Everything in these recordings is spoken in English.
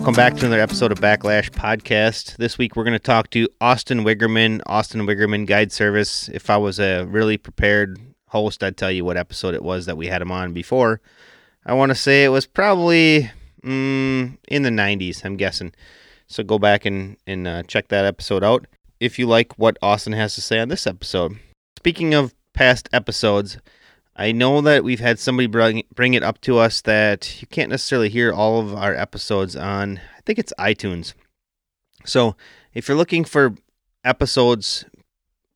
Welcome back to another episode of Backlash Podcast. This week we're going to talk to Austin Wiggerman, Austin Wiggerman Guide Service. If I was a really prepared host, I'd tell you what episode it was that we had him on before. I want to say it was probably mm, in the 90s, I'm guessing. So go back and, and uh, check that episode out if you like what Austin has to say on this episode. Speaking of past episodes, I know that we've had somebody bring, bring it up to us that you can't necessarily hear all of our episodes on, I think it's iTunes. So if you're looking for episodes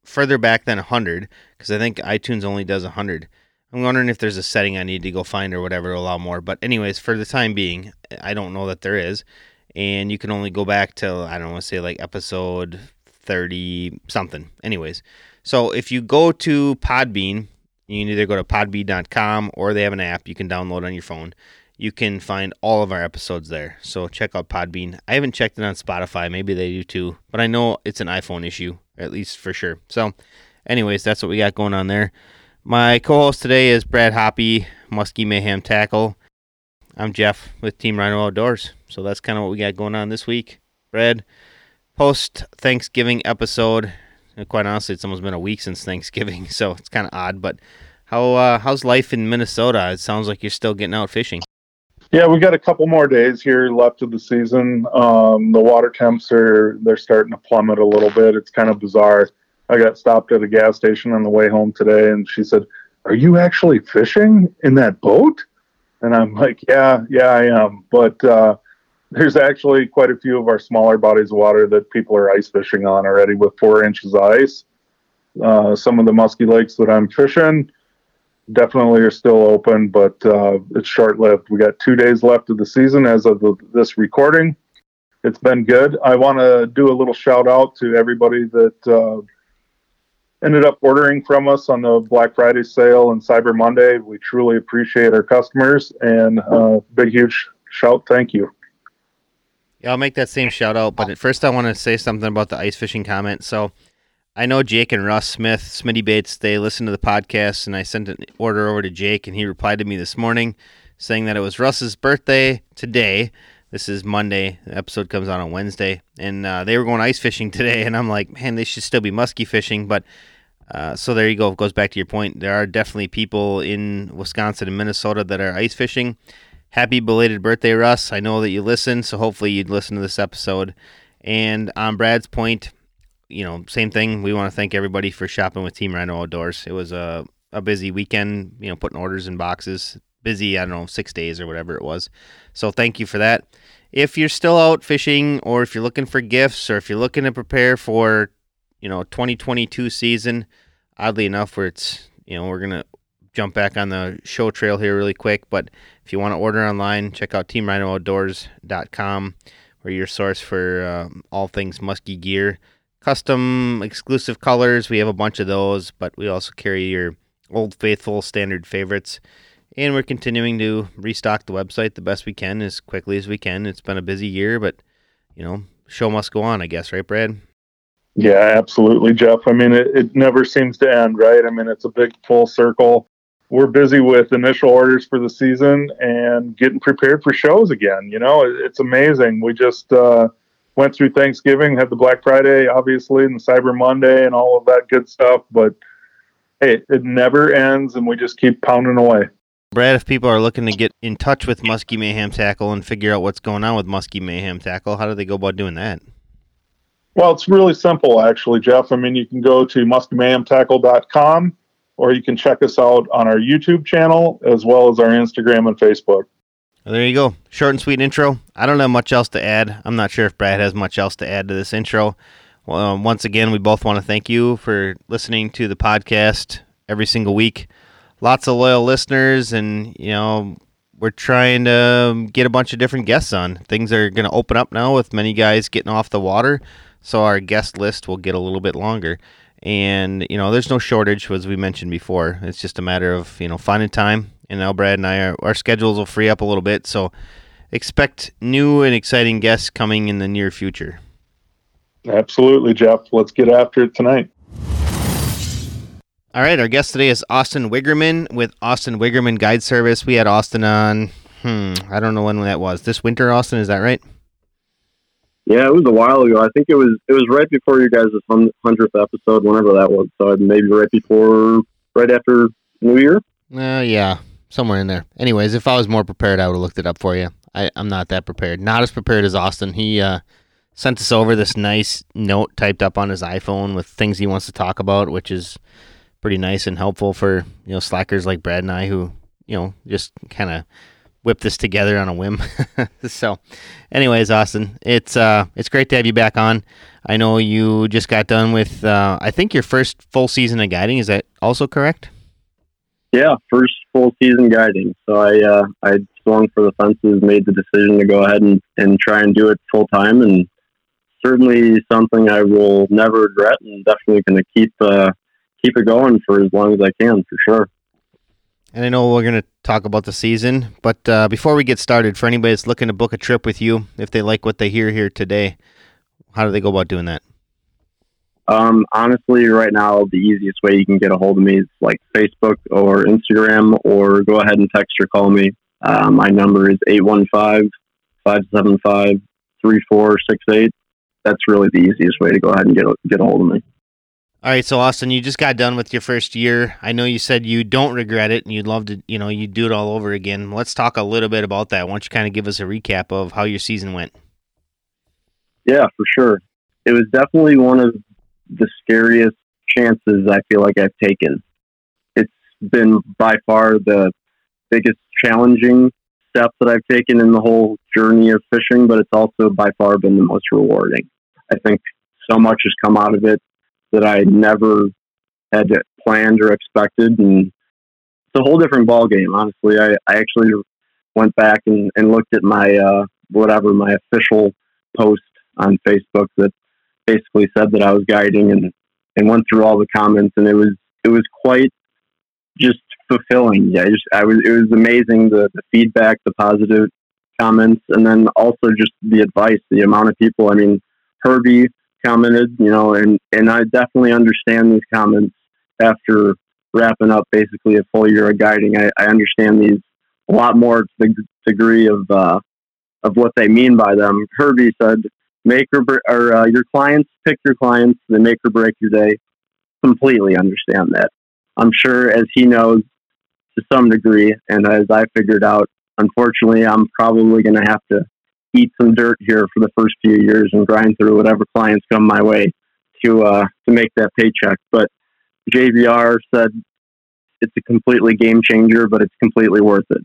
further back than 100, because I think iTunes only does 100, I'm wondering if there's a setting I need to go find or whatever to allow more. But, anyways, for the time being, I don't know that there is. And you can only go back to, I don't want to say like episode 30 something. Anyways, so if you go to Podbean, you can either go to podbean.com or they have an app you can download on your phone. You can find all of our episodes there. So check out Podbean. I haven't checked it on Spotify. Maybe they do too, but I know it's an iPhone issue, at least for sure. So, anyways, that's what we got going on there. My co host today is Brad Hoppy, Muskie Mayhem Tackle. I'm Jeff with Team Rhino Outdoors. So that's kind of what we got going on this week. Brad, post Thanksgiving episode. Quite honestly, it's almost been a week since Thanksgiving, so it's kind of odd. But how uh, how's life in Minnesota? It sounds like you're still getting out fishing. Yeah, we got a couple more days here left of the season. Um, the water temps are they're starting to plummet a little bit. It's kind of bizarre. I got stopped at a gas station on the way home today, and she said, "Are you actually fishing in that boat?" And I'm like, "Yeah, yeah, I am." But uh, there's actually quite a few of our smaller bodies of water that people are ice fishing on already with four inches of ice. Uh, some of the musky lakes that I'm fishing definitely are still open, but uh, it's short lived. We got two days left of the season as of the, this recording. It's been good. I want to do a little shout out to everybody that uh, ended up ordering from us on the Black Friday sale and Cyber Monday. We truly appreciate our customers and uh, big, huge shout thank you. Yeah, I'll make that same shout out. But first, I want to say something about the ice fishing comment. So, I know Jake and Russ Smith, Smitty Bates, they listen to the podcast, and I sent an order over to Jake, and he replied to me this morning saying that it was Russ's birthday today. This is Monday. The episode comes out on Wednesday, and uh, they were going ice fishing today. And I'm like, man, they should still be musky fishing. But uh, so there you go. It goes back to your point. There are definitely people in Wisconsin and Minnesota that are ice fishing. Happy belated birthday, Russ. I know that you listen, so hopefully you'd listen to this episode. And on Brad's point, you know, same thing. We want to thank everybody for shopping with Team Rhino Outdoors. It was a, a busy weekend, you know, putting orders in boxes. Busy, I don't know, six days or whatever it was. So thank you for that. If you're still out fishing or if you're looking for gifts or if you're looking to prepare for, you know, 2022 season, oddly enough, where it's, you know, we're going to jump back on the show trail here really quick. But if you want to order online, check out teamrhinooutdoors.com. We're your source for um, all things musky gear custom exclusive colors. We have a bunch of those, but we also carry your old faithful standard favorites. And we're continuing to restock the website the best we can as quickly as we can. It's been a busy year, but you know, show must go on, I guess, right, Brad? Yeah, absolutely, Jeff. I mean, it, it never seems to end, right? I mean, it's a big full circle. We're busy with initial orders for the season and getting prepared for shows again. You know, it, it's amazing. We just, uh, went through Thanksgiving, had the Black Friday, obviously, and Cyber Monday and all of that good stuff. But hey, it never ends, and we just keep pounding away. Brad, if people are looking to get in touch with Muskie Mayhem Tackle and figure out what's going on with Muskie Mayhem Tackle, how do they go about doing that? Well, it's really simple, actually, Jeff. I mean, you can go to muskiemayhemtackle.com or you can check us out on our YouTube channel as well as our Instagram and Facebook. There you go. Short and sweet intro. I don't have much else to add. I'm not sure if Brad has much else to add to this intro. Well, um, once again, we both want to thank you for listening to the podcast every single week. Lots of loyal listeners, and you know we're trying to get a bunch of different guests on. Things are going to open up now with many guys getting off the water, so our guest list will get a little bit longer. And you know, there's no shortage, as we mentioned before. It's just a matter of you know finding time and now Brad and I are, our schedules will free up a little bit, so expect new and exciting guests coming in the near future. Absolutely, Jeff. Let's get after it tonight. All right, our guest today is Austin Wiggerman with Austin Wiggerman Guide Service. We had Austin on, hmm, I don't know when that was. This winter, Austin, is that right? Yeah, it was a while ago. I think it was it was right before you guys' hundredth episode, whenever that was. So maybe right before, right after New Year. Uh, yeah, somewhere in there. Anyways, if I was more prepared, I would have looked it up for you. I, I'm not that prepared. Not as prepared as Austin. He uh, sent us over this nice note typed up on his iPhone with things he wants to talk about, which is pretty nice and helpful for you know slackers like Brad and I who you know just kind of whip this together on a whim. so, anyways, Austin, it's uh, it's great to have you back on. I know you just got done with uh, I think your first full season of guiding. Is that also correct? Yeah, first full season guiding. So I uh, I swung for the fences, made the decision to go ahead and, and try and do it full time, and certainly something I will never regret, and definitely going to keep uh, keep it going for as long as I can, for sure. And I know we're going to talk about the season, but uh, before we get started, for anybody that's looking to book a trip with you, if they like what they hear here today, how do they go about doing that? Um, honestly, right now, the easiest way you can get a hold of me is like Facebook or Instagram, or go ahead and text or call me. Uh, my number is 815 575 3468. That's really the easiest way to go ahead and get, get a hold of me. All right, so Austin, you just got done with your first year. I know you said you don't regret it and you'd love to, you know, you do it all over again. Let's talk a little bit about that. Why don't you kind of give us a recap of how your season went? Yeah, for sure. It was definitely one of the scariest chances I feel like I've taken. It's been by far the biggest challenging step that I've taken in the whole journey of fishing, but it's also by far been the most rewarding. I think so much has come out of it that I never had planned or expected. And it's a whole different ball game, honestly. I, I actually went back and, and looked at my uh, whatever my official post on Facebook that basically said that I was guiding and, and went through all the comments and it was it was quite just fulfilling. Yeah, just I was it was amazing the, the feedback, the positive comments, and then also just the advice, the amount of people. I mean, Herbie commented, you know, and, and I definitely understand these comments after wrapping up basically a full year of guiding. I, I understand these a lot more to the degree of uh, of what they mean by them. Herbie said, "Make or, or uh, your clients pick your clients. They make or break your day." Completely understand that. I'm sure, as he knows to some degree, and as I figured out, unfortunately, I'm probably going to have to eat some dirt here for the first few years and grind through whatever clients come my way to uh, to make that paycheck. But JVR said it's a completely game changer, but it's completely worth it.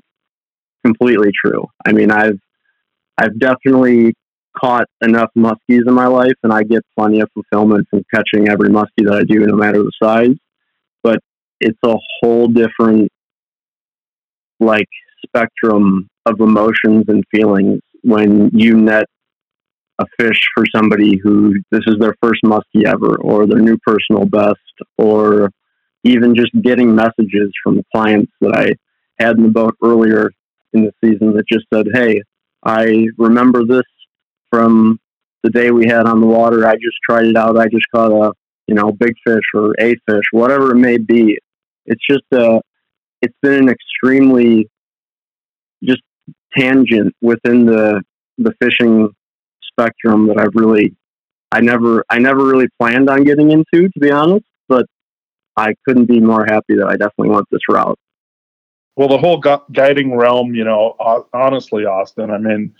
Completely true. I mean, I've I've definitely caught enough muskies in my life, and I get plenty of fulfillment from catching every muskie that I do, no matter the size. But it's a whole different like spectrum of emotions and feelings when you net a fish for somebody who this is their first muskie ever or their new personal best or even just getting messages from clients that I had in the boat earlier in the season that just said, Hey, I remember this from the day we had on the water. I just tried it out. I just caught a, you know, big fish or a fish, whatever it may be. It's just a, it's been an extremely tangent within the the fishing spectrum that I've really I never I never really planned on getting into to be honest, but I couldn't be more happy that I definitely went this route. Well, the whole gu- guiding realm, you know, uh, honestly, Austin, I mean,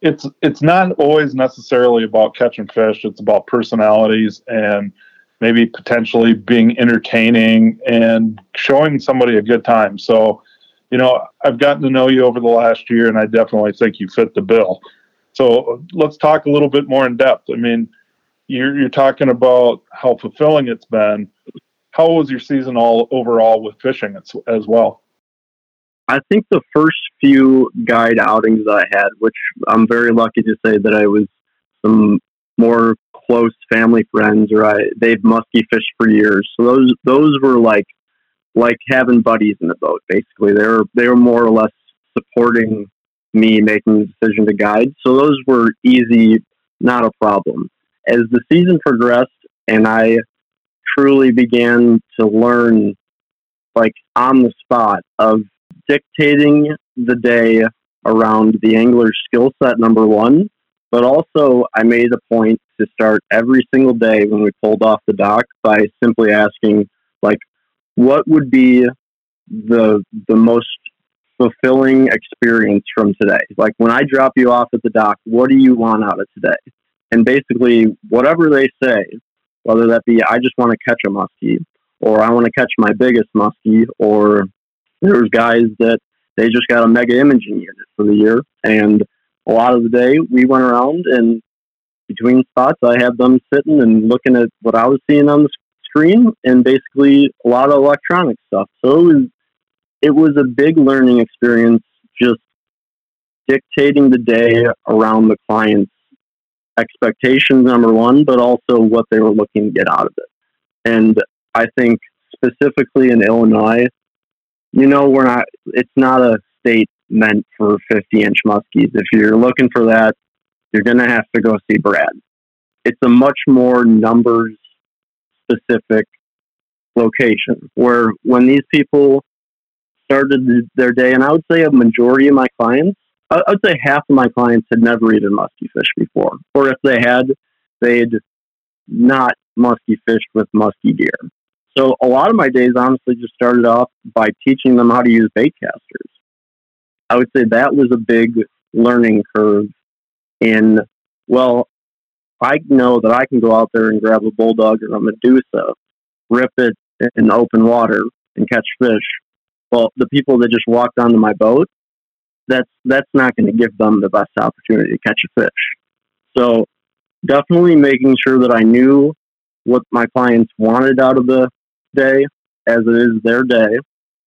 it's it's not always necessarily about catching fish. It's about personalities and maybe potentially being entertaining and showing somebody a good time. So, you know, I've gotten to know you over the last year, and I definitely think you fit the bill. So let's talk a little bit more in depth. I mean, you're, you're talking about how fulfilling it's been. How was your season all overall with fishing as, as well? I think the first few guide outings I had, which I'm very lucky to say that I was some more close family friends, or I they've musky fished for years. So those those were like like having buddies in the boat. Basically, they were they were more or less supporting me making the decision to guide. So those were easy, not a problem. As the season progressed, and I truly began to learn, like on the spot, of dictating the day around the angler's skill set. Number one, But also, I made a point to start every single day when we pulled off the dock by simply asking, like, what would be the the most fulfilling experience from today? Like when I drop you off at the dock, what do you want out of today? And basically, whatever they say, whether that be I just want to catch a muskie, or I want to catch my biggest muskie, or there's guys that they just got a mega imaging unit for the year, and a lot of the day we went around and between spots I had them sitting and looking at what I was seeing on the screen, and basically a lot of electronic stuff. So it was it was a big learning experience, just dictating the day around the client's expectations, number one, but also what they were looking to get out of it. And I think specifically in Illinois, you know, we're not, it's not a state meant for 50 inch muskies. If you're looking for that, you're going to have to go see Brad. It's a much more numbers specific location where when these people started their day, and I would say a majority of my clients, I would say half of my clients had never eaten musky fish before, or if they had, they'd not musky fished with musky deer. So a lot of my days honestly just started off by teaching them how to use bait casters. I would say that was a big learning curve in, well, I know that I can go out there and grab a bulldog or a Medusa, rip it in open water and catch fish. Well, the people that just walked onto my boat, that's that's not going to give them the best opportunity to catch a fish. So definitely making sure that I knew what my clients wanted out of the day as it is their day.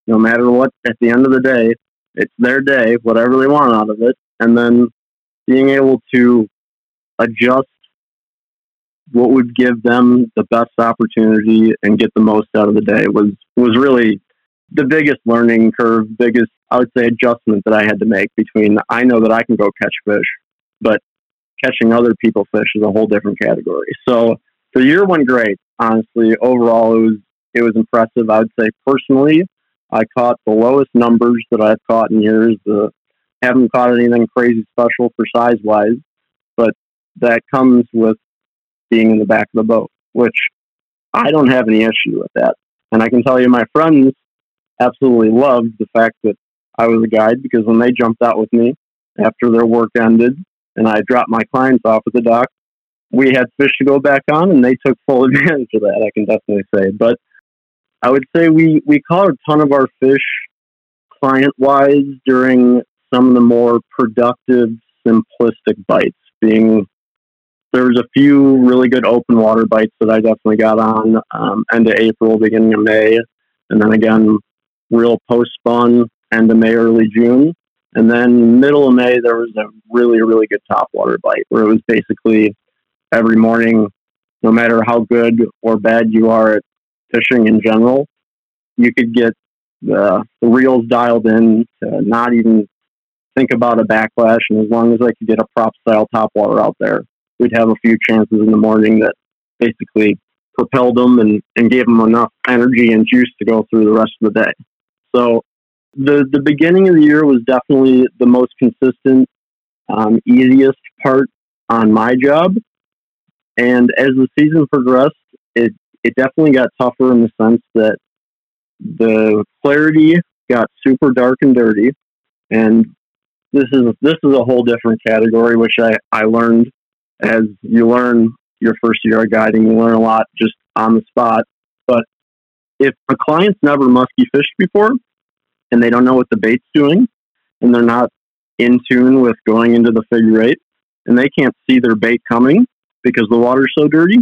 No matter what, at the end of the day, it's their day, whatever they want out of it. And then being able to adjust what would give them the best opportunity and get the most out of the day was was really the biggest learning curve, biggest I would say adjustment that I had to make between I know that I can go catch fish, but catching other people fish is a whole different category. So the year went great. Honestly, overall it was it was impressive. I would say personally, I caught the lowest numbers that I've caught in years. The haven't caught anything crazy special for size wise, but that comes with being in the back of the boat, which I don't have any issue with that. And I can tell you, my friends absolutely loved the fact that I was a guide because when they jumped out with me after their work ended and I dropped my clients off at the dock, we had fish to go back on and they took full advantage of that, I can definitely say. But I would say we, we caught a ton of our fish client wise during some of the more productive, simplistic bites, being there was a few really good open water bites that I definitely got on um, end of April, beginning of May, and then again, real post spawn end of May, early June. And then middle of May, there was a really, really good top water bite where it was basically every morning, no matter how good or bad you are at fishing in general, you could get the, the reels dialed in to not even think about a backlash. And as long as I could get a prop style top water out there, we'd have a few chances in the morning that basically propelled them and, and gave them enough energy and juice to go through the rest of the day. So the the beginning of the year was definitely the most consistent, um, easiest part on my job. And as the season progressed, it it definitely got tougher in the sense that the clarity got super dark and dirty, and this is this is a whole different category, which I I learned as you learn your first year of guiding, you learn a lot just on the spot. But if a client's never musky fished before and they don't know what the bait's doing and they're not in tune with going into the figure eight and they can't see their bait coming because the water's so dirty,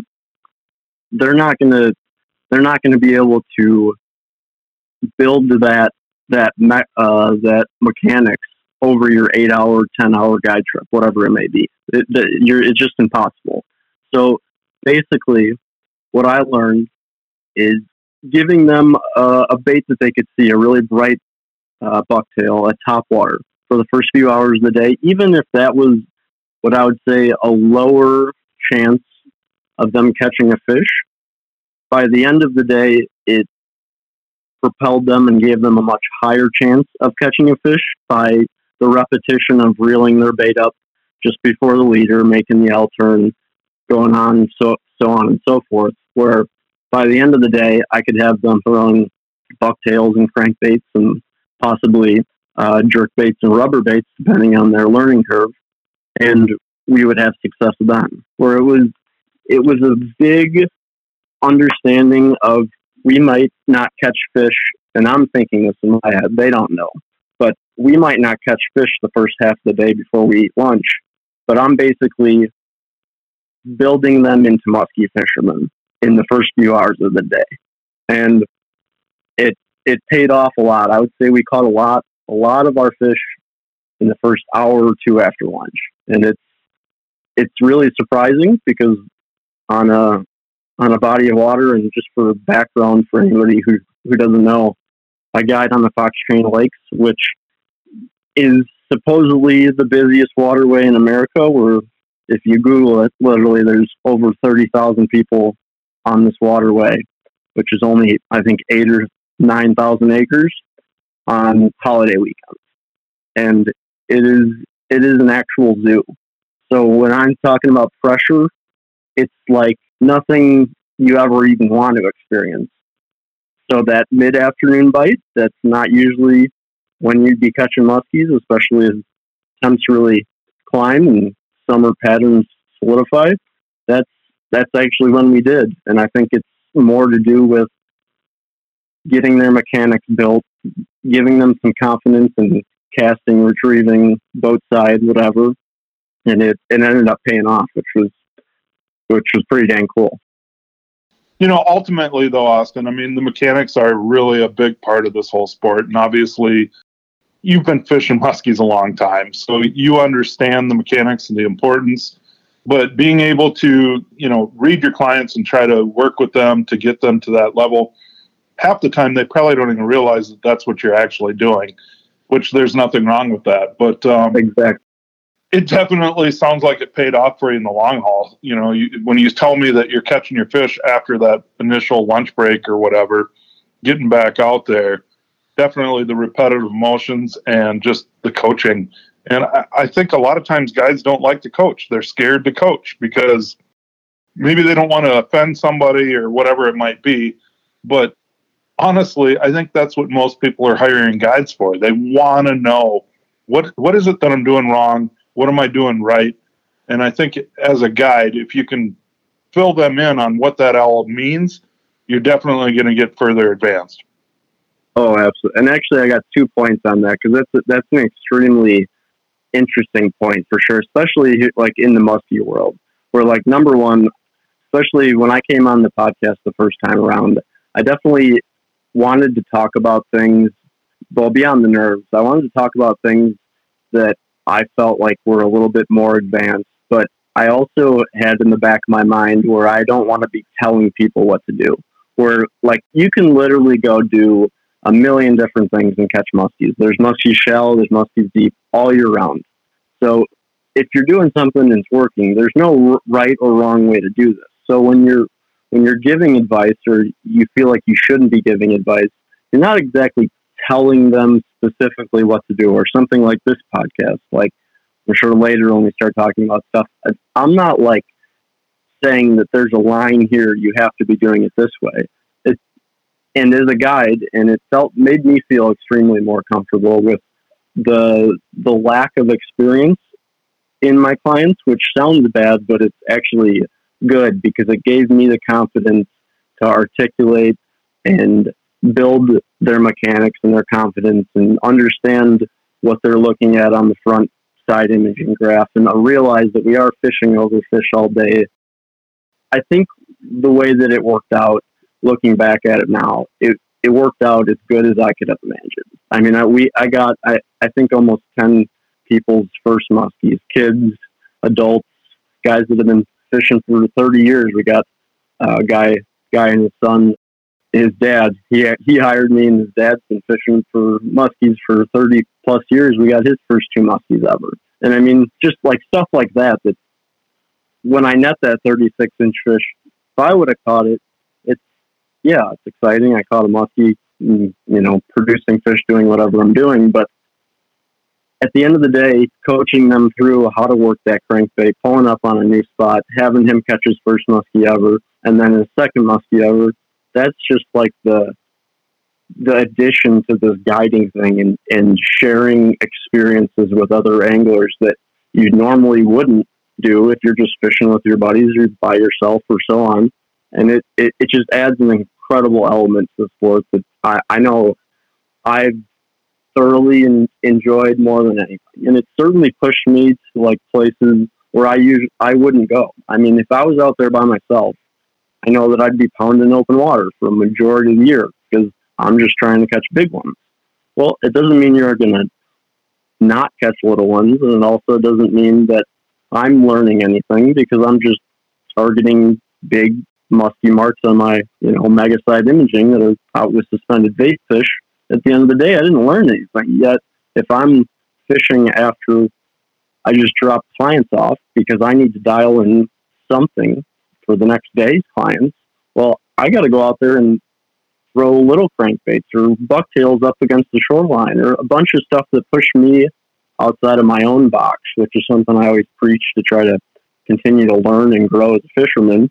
they're not gonna they're not gonna be able to build that that uh, that mechanics over your eight hour, 10 hour guide trip, whatever it may be. It, it's just impossible. So basically, what I learned is giving them a, a bait that they could see, a really bright uh, bucktail, a top water for the first few hours of the day, even if that was what I would say a lower chance of them catching a fish. By the end of the day, it propelled them and gave them a much higher chance of catching a fish by the repetition of reeling their bait up just before the leader, making the L turn, going on, so so on and so forth. Where by the end of the day, I could have them throwing bucktails and crankbaits and possibly uh, jerk baits and rubber baits, depending on their learning curve, and we would have success with them. Where it was, it was a big understanding of we might not catch fish, and I'm thinking this in my head. They don't know, we might not catch fish the first half of the day before we eat lunch. But I'm basically building them into muskie fishermen in the first few hours of the day, and it it paid off a lot. I would say we caught a lot a lot of our fish in the first hour or two after lunch, and it's it's really surprising because on a on a body of water and just for background for anybody who who doesn't know, I guide on the Fox Chain Lakes, which is supposedly the busiest waterway in America. Where if you Google it, literally there's over thirty thousand people on this waterway, which is only I think eight or nine thousand acres on holiday weekends, and it is it is an actual zoo. So when I'm talking about pressure, it's like nothing you ever even want to experience. So that mid afternoon bite, that's not usually when you'd be catching muskies, especially as temps really climb and summer patterns solidify. That's that's actually when we did, and I think it's more to do with getting their mechanics built, giving them some confidence in casting, retrieving, boat side, whatever, and it, it ended up paying off, which was which was pretty dang cool. You know, ultimately though, Austin, I mean the mechanics are really a big part of this whole sport. And obviously you've been fishing muskies a long time. So you understand the mechanics and the importance. But being able to, you know, read your clients and try to work with them to get them to that level, half the time they probably don't even realize that that's what you're actually doing, which there's nothing wrong with that. But um, exactly it definitely sounds like it paid off for you in the long haul. You know, you, when you tell me that you're catching your fish after that initial lunch break or whatever, getting back out there, definitely the repetitive motions and just the coaching. And I, I think a lot of times guys don't like to coach. They're scared to coach because maybe they don't want to offend somebody or whatever it might be. But honestly, I think that's what most people are hiring guides for. They want to know what what is it that I'm doing wrong what am I doing right? And I think as a guide, if you can fill them in on what that all means, you're definitely going to get further advanced. Oh, absolutely. And actually, I got two points on that because that's that's an extremely interesting point for sure, especially like in the muskie world, where like number one, especially when I came on the podcast the first time around, I definitely wanted to talk about things well beyond the nerves. I wanted to talk about things that I felt like were a little bit more advanced. But I also had in the back of my mind where I don't want to be telling people what to do. Where like you can literally go do a million different things and catch muskies. There's muskie shell, there's muskies deep all year round. So if you're doing something that's working, there's no right or wrong way to do this. So when you're when you're giving advice or you feel like you shouldn't be giving advice, you're not exactly telling them specifically what to do, or something like this podcast. Like, I'm sure later when we start talking about stuff, I'm not like saying that there's a line here, you have to be doing it this way. And as a guide, and it felt made me feel extremely more comfortable with the the lack of experience in my clients, which sounds bad, but it's actually good because it gave me the confidence to articulate and build their mechanics and their confidence and understand what they're looking at on the front side imaging graph and I realize that we are fishing over fish all day. I think the way that it worked out, looking back at it now, it, it worked out as good as I could have imagined. I mean, I, we I got I, I think almost ten people's first muskies, kids, adults, guys that have been fishing for thirty years. We got a guy guy and his son his dad. He he hired me, and his dad's been fishing for muskies for thirty plus years. We got his first two muskies ever, and I mean, just like stuff like that. That when I net that thirty six inch fish, if I would have caught it, yeah, it's exciting. I caught a muskie, mm, you know, producing fish, doing whatever I'm doing, but at the end of the day, coaching them through how to work that crankbait, pulling up on a new spot, having him catch his first muskie ever, and then his second muskie ever, that's just like the the addition to this guiding thing and, and sharing experiences with other anglers that you normally wouldn't do if you're just fishing with your buddies or by yourself or so on. And it, it, it just adds an incredible element to the sport that I, I know I've thoroughly in, enjoyed more than anything. And it certainly pushed me to like places where I usually I wouldn't go. I mean, if I was out there by myself, I know that I'd be pounding open water for a majority of the year because I'm just trying to catch big ones. Well, it doesn't mean you're going to not catch little ones, and it also doesn't mean that I'm learning anything because I'm just targeting big musky marks on my you know mega side imaging that are out with suspended bait fish. At the end of the day, I didn't learn anything yet. If I'm fishing after I just drop clients off because I need to dial in something for the next day's clients, well, I got to go out there and throw little crankbaits or bucktails up against the shoreline or a bunch of stuff that push me outside of my own box, which is something I always preach to try to continue to learn and grow as a fisherman.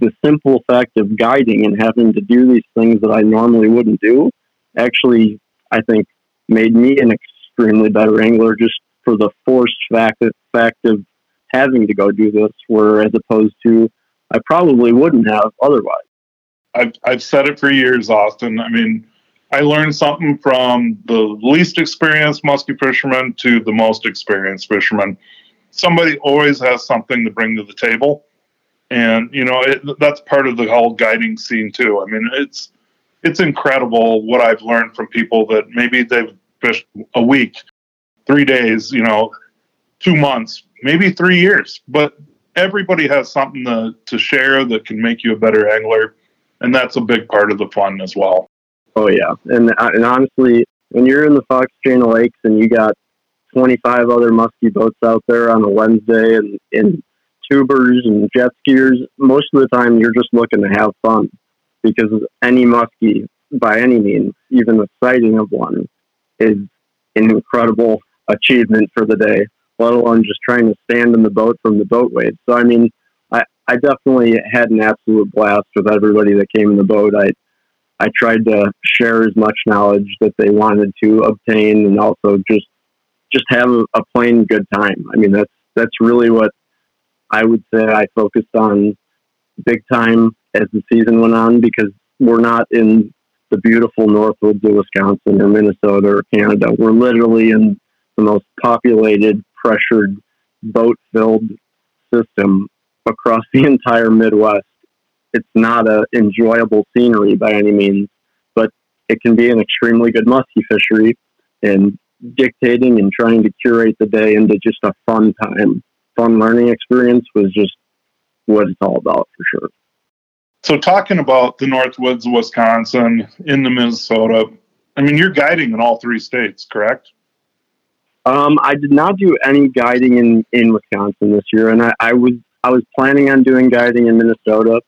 The simple fact of guiding and having to do these things that I normally wouldn't do actually, I think, made me an extremely better angler just for the forced fact, fact of having to go do this, where as opposed to I probably wouldn't have otherwise. I've, I've said it for years, Austin. I mean, I learned something from the least experienced musky fisherman to the most experienced fisherman. Somebody always has something to bring to the table. And, you know, it, that's part of the whole guiding scene, too. I mean, it's, it's incredible what I've learned from people that maybe they've fished a week, three days, you know, two months, maybe three years, but everybody has something to, to share that can make you a better angler and that's a big part of the fun as well. Oh yeah, and uh, and honestly, when you're in the Fox Chain of Lakes and you got 25 other musky boats out there on a Wednesday and, and tubers and jet skiers, most of the time you're just looking to have fun because any muskie, by any means, even the sighting of one, is an incredible achievement for the day. Let alone just trying to stand in the boat from the boat wave. So I mean, I definitely had an absolute blast with everybody that came in the boat. I I tried to share as much knowledge that they wanted to obtain, and also just just have a, a plain good time. I mean, that's that's really what I would say I focused on big time as the season went on because we're not in the beautiful Northwoods of Wisconsin or Minnesota or Canada. We're literally in the most populated, pressured, boat filled system across the entire Midwest. It's not a enjoyable scenery by any means, but it can be an extremely good musky fishery and dictating and trying to curate the day into just a fun time, fun learning experience was just what it's all about for sure. So talking about the Northwoods of Wisconsin into Minnesota, I mean you're guiding in all three states, correct? Um, I did not do any guiding in, in Wisconsin this year, and I, I was I was planning on doing guiding in Minnesota,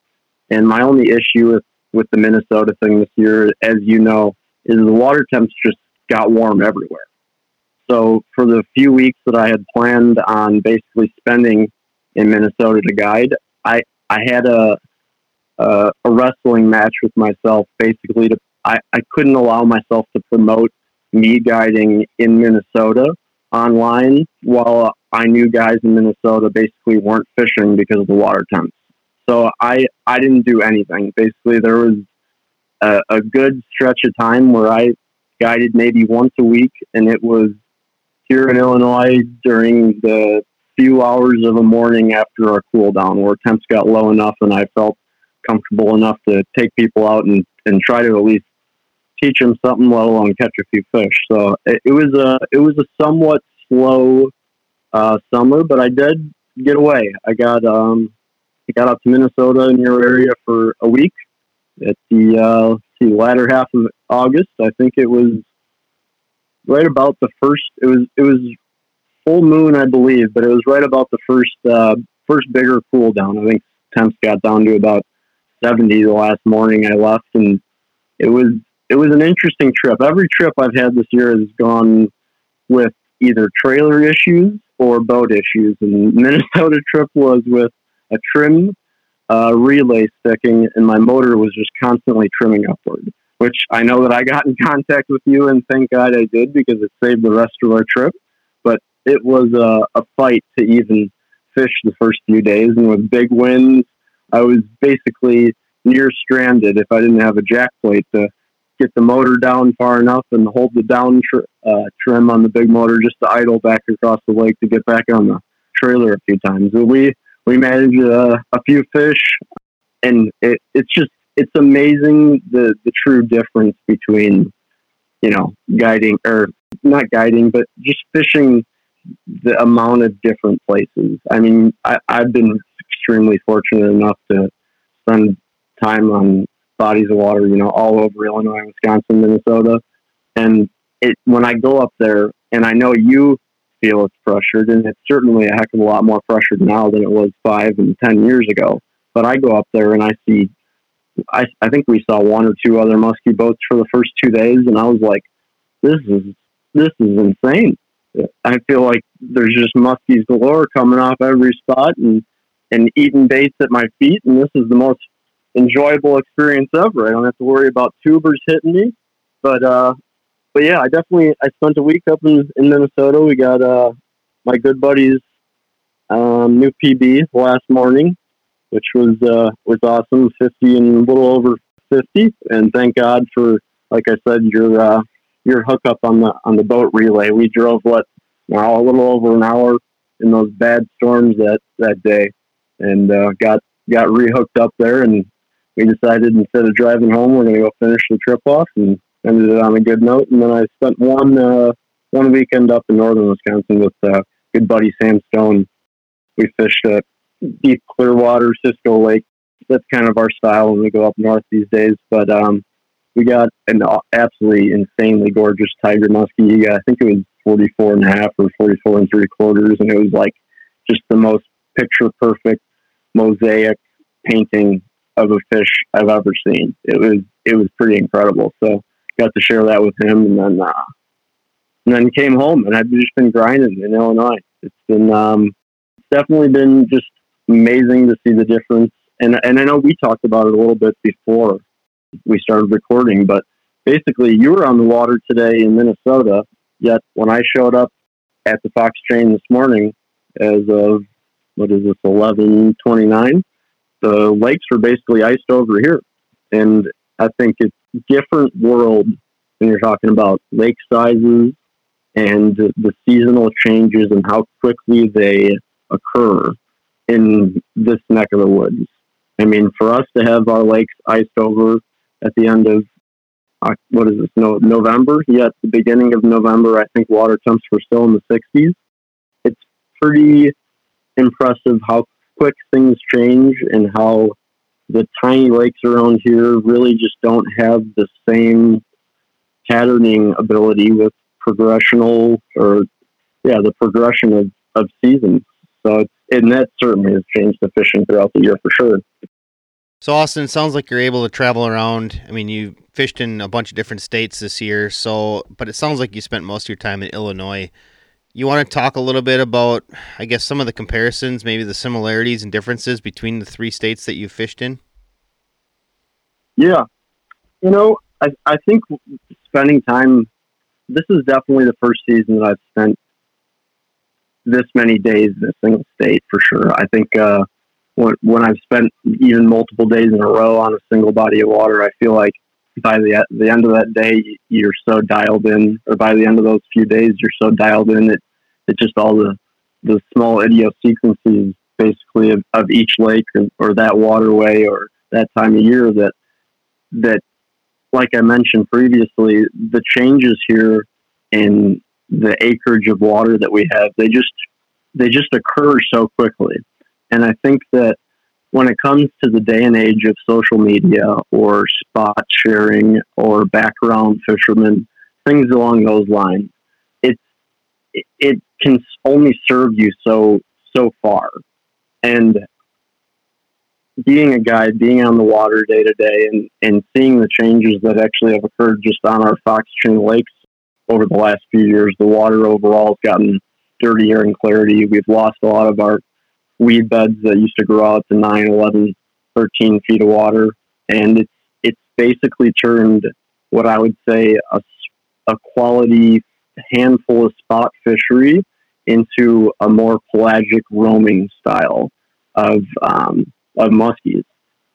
and my only issue with with the Minnesota thing this year, as you know, is the water temps just got warm everywhere. So for the few weeks that I had planned on basically spending in Minnesota to guide, I I had a a, a wrestling match with myself. Basically, to I, I couldn't allow myself to promote me guiding in Minnesota online while I knew guys in Minnesota basically weren't fishing because of the water temps. So I I didn't do anything. Basically, there was a, a good stretch of time where I guided maybe once a week, and it was here in Illinois during the few hours of the morning after our cool down, where temps got low enough, and I felt comfortable enough to take people out and, and try to at least teach them something, let alone catch a few fish. So it, it was a it was a somewhat slow uh, summer, but I did get away. I got um, I got out to Minnesota in your area for a week at the uh, see latter half of August. I think it was right about the first. It was it was full moon, I believe, but it was right about the first uh, first bigger cool down. I think temps got down to about seventy the last morning I left, and it was it was an interesting trip. Every trip I've had this year has gone with either trailer issues or boat issues. And Minnesota trip was with a trim uh, relay sticking, and my motor was just constantly trimming upward. Which I know that I got in contact with you, and thank God I did because it saved the rest of our trip. But it was a, a fight to even fish the first few days, and with big winds, I was basically near stranded if I didn't have a jack plate to get the motor down far enough and hold the down tr- uh, trim on the big motor just to idle back across the lake to get back on the trailer a few times. But we we managed uh, a few fish, and it, it's just it's amazing the the true difference between you know guiding or not guiding, but just fishing the amount of different places. I mean, I, I've been extremely fortunate enough to spend time on bodies of water, you know, all over Illinois, Wisconsin, Minnesota. And it when I go up there, and I know you feel it's pressured, and it's certainly a heck of a lot more pressured now than it was five and ten years ago. But I go up there and I see, I, I think we saw one or two other muskie boats for the first two days, and I was like, this is this is insane. I feel like there's just muskies galore coming off every spot and and eating baits at my feet, and this is the most enjoyable experience ever. I don't have to worry about tubers hitting me. But uh, but yeah, I definitely I spent a week up in, in Minnesota. We got uh, my good buddies um, new PB last morning, which was uh, was awesome, fifty and a little over fifty. And thank God for like I said, your uh, your hookup on the on the boat relay. We drove what now a little over an hour in those bad storms that that day, and uh, got got rehooked up there and we decided instead of driving home, we're going to go finish the trip off and ended it on a good note. And then I spent one uh, one weekend up in northern Wisconsin with uh, good buddy Sam Stone. We fished at deep Clearwater, Cisco Lake. That's kind of our style when we go up north these days. But um, we got an absolutely insanely gorgeous tiger muskie. I think it was 44 and a half or 44 and three quarters. And it was like just the most picture perfect mosaic painting of a fish I've ever seen. It was it was pretty incredible. So got to share that with him, and then uh, and then came home, and I've just been grinding in Illinois. It's been um, definitely been just amazing to see the difference. And and I know we talked about it a little bit before we started recording, but basically you were on the water today in Minnesota. Yet when I showed up at the Fox Chain this morning, as of what is this eleven twenty nine the lakes are basically iced over here. And I think it's different world when you're talking about lake sizes and the seasonal changes and how quickly they occur in this neck of the woods. I mean, for us to have our lakes iced over at the end of uh, what is this? No, November. Yeah, at the beginning of November, I think water temps were still in the 60s. It's pretty impressive how quick things change and how the tiny lakes around here really just don't have the same patterning ability with progressional or yeah the progression of, of seasons so and that certainly has changed the fishing throughout the year for sure so austin sounds like you're able to travel around i mean you fished in a bunch of different states this year so but it sounds like you spent most of your time in illinois you want to talk a little bit about, I guess, some of the comparisons, maybe the similarities and differences between the three states that you fished in? Yeah. You know, I, I think spending time, this is definitely the first season that I've spent this many days in a single state for sure. I think uh, when, when I've spent even multiple days in a row on a single body of water, I feel like by the the end of that day, you're so dialed in, or by the end of those few days, you're so dialed in that it's just all the the small idiosyncrasies, basically of, of each lake or, or that waterway or that time of year that that, like I mentioned previously, the changes here in the acreage of water that we have, they just they just occur so quickly, and I think that when it comes to the day and age of social media or spot sharing or background fishermen, things along those lines, it it can only serve you so so far. And being a guide, being on the water day to day, and and seeing the changes that actually have occurred just on our Fox Chain Lakes over the last few years. The water overall has gotten dirtier in clarity. We've lost a lot of our weed beds that used to grow out to 9, 11, 13 feet of water. And it's, it's basically turned what I would say a, a quality handful of spot fishery into a more pelagic roaming style of, um, of muskies.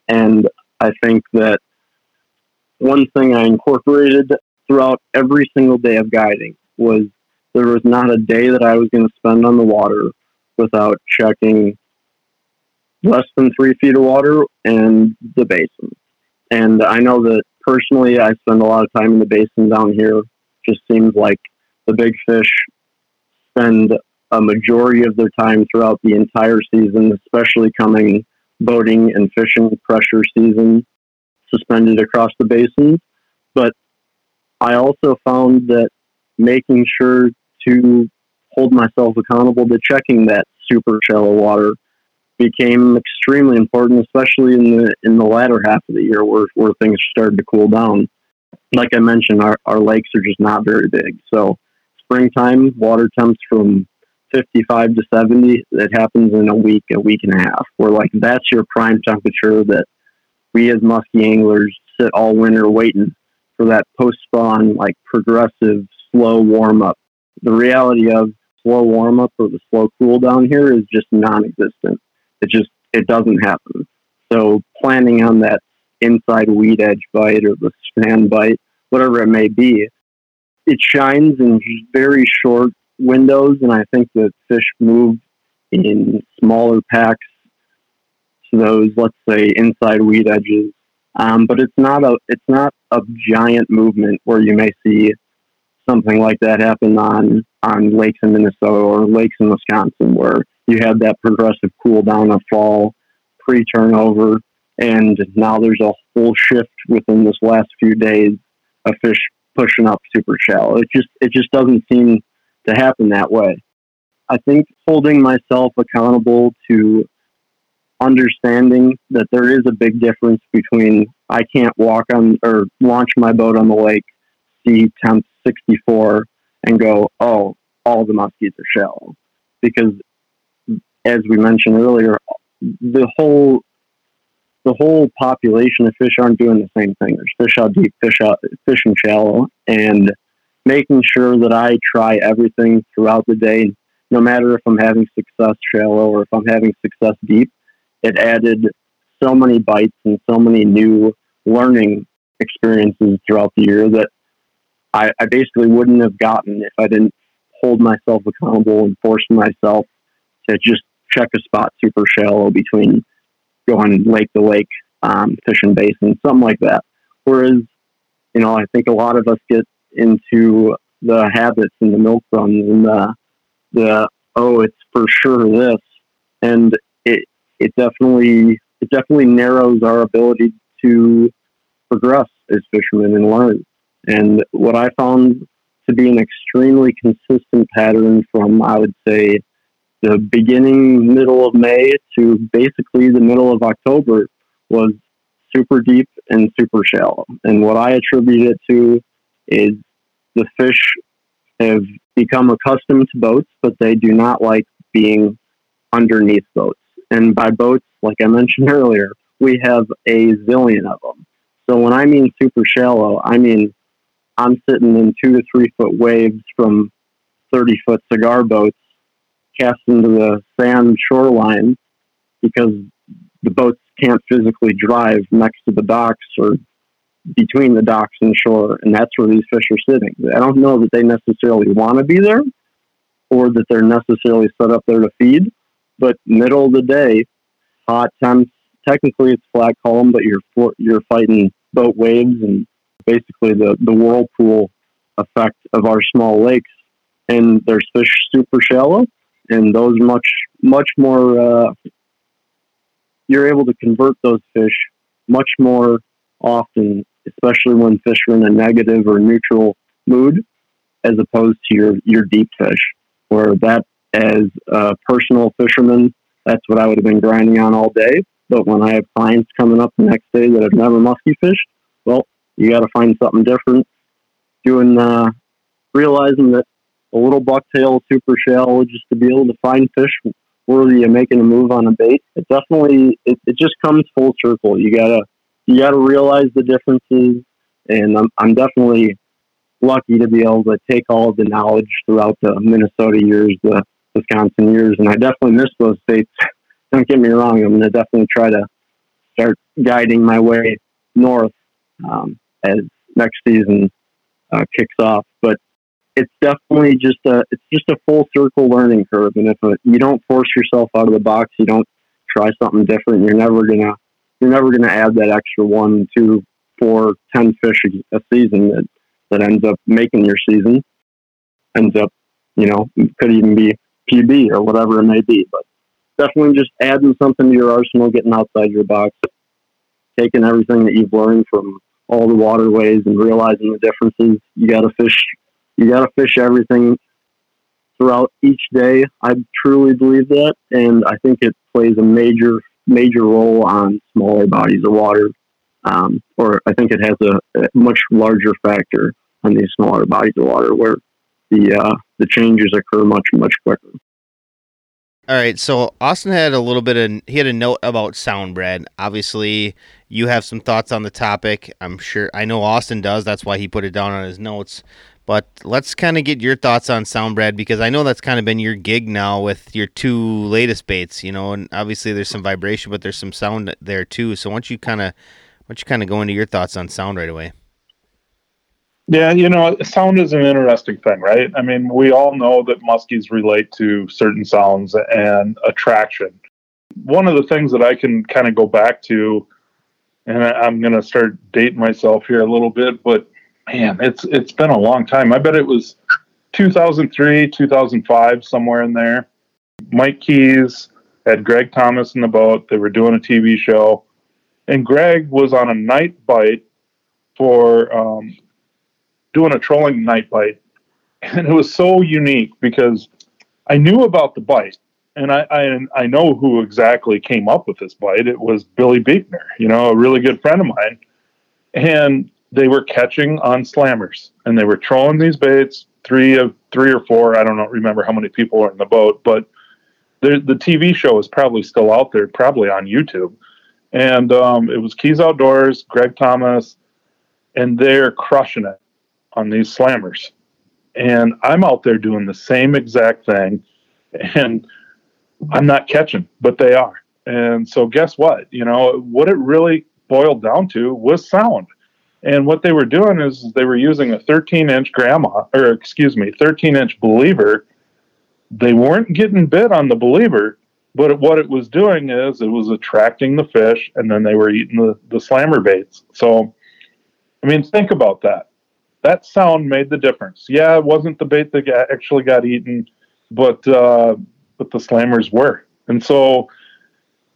And I think that one thing I incorporated throughout every single day of guiding was there was not a day that I was going to spend on the water without checking less than three feet of water and the basin. And I know that personally, I spend a lot of time in the basin down here. Just seems like the big fish spend a majority of their time throughout the entire season, especially coming boating and fishing pressure season suspended across the basin. But I also found that making sure to hold myself accountable to checking that super shallow water became extremely important, especially in the in the latter half of the year where, where things started to cool down. Like I mentioned, our, our lakes are just not very big. So springtime, water temps from 55 to 70, that happens in a week, a week and a half. Where like that's your prime temperature that we as musky anglers sit all winter waiting for that post spawn, like progressive, slow warm up. The reality of slow warm up or the slow cool down here is just non existent. It just it doesn't happen. So planning on that inside weed edge bite or the span bite, whatever it may be, it shines in very short windows, and I think that fish move in smaller packs to those, let's say, inside weed edges. Um, but it's not a it's not a giant movement where you may see something like that happen on on lakes in Minnesota or lakes in Wisconsin, where you had that progressive cool down of fall pre turnover, and now there's a whole shift within this last few days of fish pushing up super shallow. It just it just doesn't seem to happen that way. I think holding myself accountable to understanding that there is a big difference between I can't walk on or launch my boat on the lake, see temp 64, and go, oh, all the muskies are shallow. Because as we mentioned earlier, the whole the whole population of fish aren't doing the same thing. There's fish out deep, fish out, fish in shallow, and making sure that I try everything throughout the day, no matter if I'm having success shallow or if I'm having success deep. It added so many bites and so many new learning experiences throughout the year that I, I basically wouldn't have gotten if I didn't hold myself accountable and force myself to just check a spot super shallow between going lake to lake, um, fishing basin, something like that. Whereas, you know, I think a lot of us get into the habits and the milk runs and the, the oh, it's for sure this, and it it definitely it definitely narrows our ability to progress as fishermen and learn. And what I found to be an extremely consistent pattern from I would say the beginning, middle of May to basically the middle of October was super deep and super shallow. And what I attribute it to is the fish have become accustomed to boats, but they do not like being underneath boats. And by boats, like I mentioned earlier, we have a zillion of them. So when I mean super shallow, I mean I'm sitting in two to three foot waves from 30 foot cigar boats cast into the sand shoreline because the boats can't physically drive next to the docks or between the docks and shore, and that's where these fish are sitting. I don't know that they necessarily want to be there or that they're necessarily set up there to feed, but middle of the day, hot temps. Technically, it's flat column, but you're you're fighting boat waves and basically the the whirlpool effect of our small lakes. And there's fish super shallow, and those much much more uh, you're able to convert those fish much more often, especially when fish are in a negative or neutral mood, as opposed to your your deep fish, where that as a personal fisherman, that's what I would have been grinding on all day. But when I have clients coming up the next day that have never musky fished, well, you got to find something different. Doing uh, realizing that a little bucktail, super shallow, just to be able to find fish worthy of making a move on a bait. It definitely it, it just comes full circle. You gotta you gotta realize the differences, and I'm I'm definitely lucky to be able to take all of the knowledge throughout the Minnesota years, the Wisconsin years, and I definitely miss those states. Don't get me wrong; I'm gonna definitely try to start guiding my way north um, as next season uh, kicks off. But it's definitely just a it's just a full circle learning curve. And if a, you don't force yourself out of the box, you don't try something different. You're never gonna you're never gonna add that extra one, two, four, ten fish a, a season that that ends up making your season. Ends up, you know, could even be PB or whatever it may be. But definitely just adding something to your arsenal, getting outside your box, taking everything that you've learned from all the waterways and realizing the differences. You got to fish you got to fish everything throughout each day. I truly believe that, and I think it plays a major major role on smaller bodies of water, um, or I think it has a, a, much larger factor on these smaller bodies of water where the uh, the changes occur much much quicker. All right, so Austin had a little bit of he had a note about sound Brad. Obviously, you have some thoughts on the topic. I'm sure I know Austin does. That's why he put it down on his notes. But let's kind of get your thoughts on sound Brad because I know that's kind of been your gig now with your two latest baits, you know, and obviously there's some vibration, but there's some sound there too. So don't you kind of, don't you kind of go into your thoughts on sound right away? Yeah, you know, sound is an interesting thing, right? I mean, we all know that muskies relate to certain sounds and attraction. One of the things that I can kind of go back to, and I'm going to start dating myself here a little bit, but man, it's it's been a long time. I bet it was 2003, 2005, somewhere in there. Mike Keys had Greg Thomas in the boat. They were doing a TV show, and Greg was on a night bite for um, doing a trolling night bite, and it was so unique because I knew about the bite. And I, I I know who exactly came up with this bite. It was Billy Beekner, you know, a really good friend of mine. And they were catching on slammers and they were trolling these baits three of three or four i don't know remember how many people were in the boat but the, the tv show is probably still out there probably on youtube and um, it was keys outdoors greg thomas and they're crushing it on these slammers and i'm out there doing the same exact thing and i'm not catching but they are and so guess what you know what it really boiled down to was sound and what they were doing is they were using a 13 inch grandma, or excuse me, 13 inch believer. They weren't getting bit on the believer, but what it was doing is it was attracting the fish, and then they were eating the, the slammer baits. So, I mean, think about that. That sound made the difference. Yeah, it wasn't the bait that got, actually got eaten, but uh, but the slammers were. And so,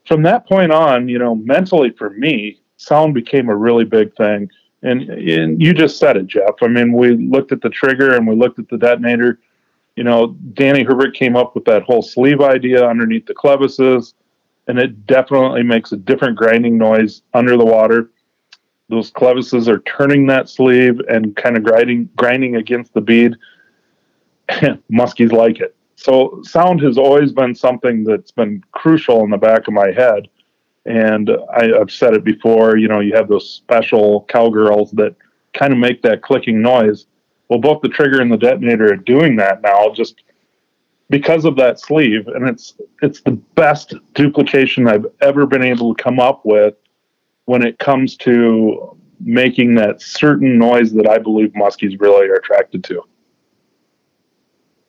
from that point on, you know, mentally for me, sound became a really big thing and, and you just said it, Jeff. I mean, we looked at the trigger and we looked at the detonator. You know, Danny Herbert came up with that whole sleeve idea underneath the clevises, and it definitely makes a different grinding noise under the water. Those clevises are turning that sleeve and kind of grinding grinding against the bead. Muskies like it. So sound has always been something that's been crucial in the back of my head. And I, have said it before, you know, you have those special cowgirls that kind of make that clicking noise. Well, both the trigger and the detonator are doing that now just because of that sleeve. And it's it's the best duplication I've ever been able to come up with when it comes to making that certain noise that I believe muskies really are attracted to.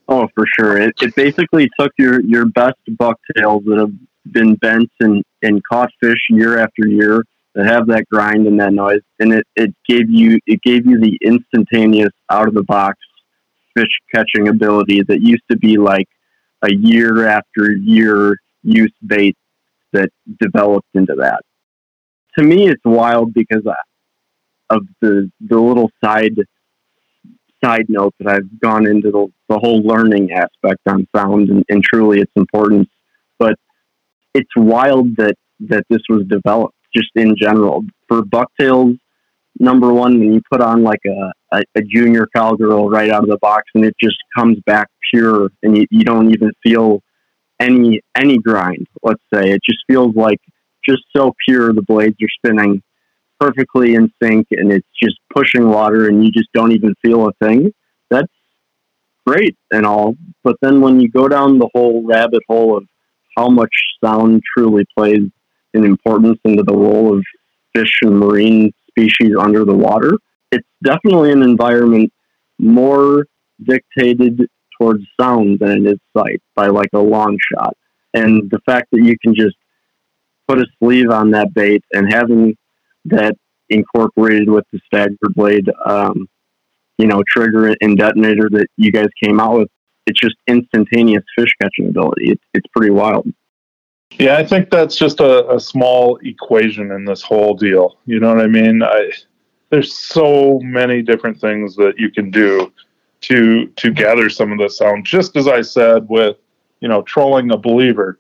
Oh, for sure. It, it basically took your, your best bucktails that have been bent and, and caught fish year after year that have that grind and that noise, and it, it gave you it gave you the instantaneous out of the box fish catching ability that used to be like a year after year use bait that developed into that. To me, it's wild because uh, of the the little side side note that I've gone into the, the whole learning aspect on sound and, and truly its importance. But it's wild that that this was developed just in general for bucktails number one when you put on like a, a, a, junior cowgirl right out of the box and it just comes back pure and you, you don't even feel any any grind let's say it just feels like just so pure the blades are spinning perfectly in sync and it's just pushing water and you just don't even feel a thing that's great and all but then when you go down the whole rabbit hole of how much sound truly plays an importance into the role of fish and marine species under the water. It's definitely an environment more dictated towards sound than it is sight by like a long shot. And the fact that you can just put a sleeve on that bait and having that incorporated with the stagger blade, um, you know, trigger and detonator that you guys came out with, it's just instantaneous fish catching ability. It's, it's pretty wild. Yeah, I think that's just a, a small equation in this whole deal. You know what I mean? I, there's so many different things that you can do to to gather some of the sound. Just as I said with, you know, trolling a believer.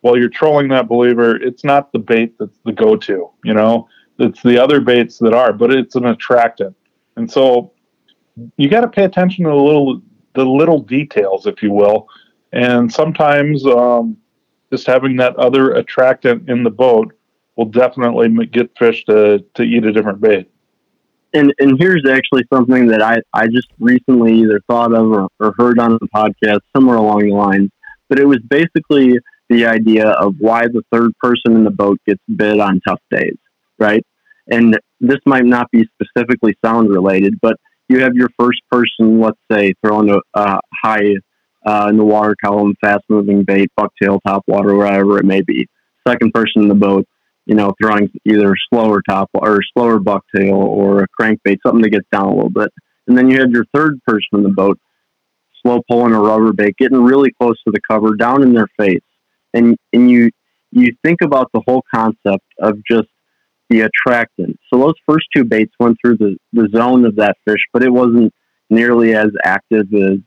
While you're trolling that believer, it's not the bait that's the go-to. You know, it's the other baits that are, but it's an attractant, and so you got to pay attention to the little the little details, if you will. And sometimes um, just having that other attractant in the boat will definitely get fish to, to eat a different bait. And and here's actually something that I, I just recently either thought of or, or heard on the podcast somewhere along the lines. But it was basically the idea of why the third person in the boat gets bit on tough days, right? And this might not be specifically sound related, but you have your first person, let's say, throwing a, high uh, in the water column, fast moving bait, bucktail, top water, wherever it may be. Second person in the boat, you know, throwing either slower top or slower bucktail or a crankbait, something that gets down a little bit. And then you have your third person in the boat, slow pulling a rubber bait, getting really close to the cover, down in their face. And and you you think about the whole concept of just the attractant. So those first two baits went through the, the zone of that fish, but it wasn't nearly as active as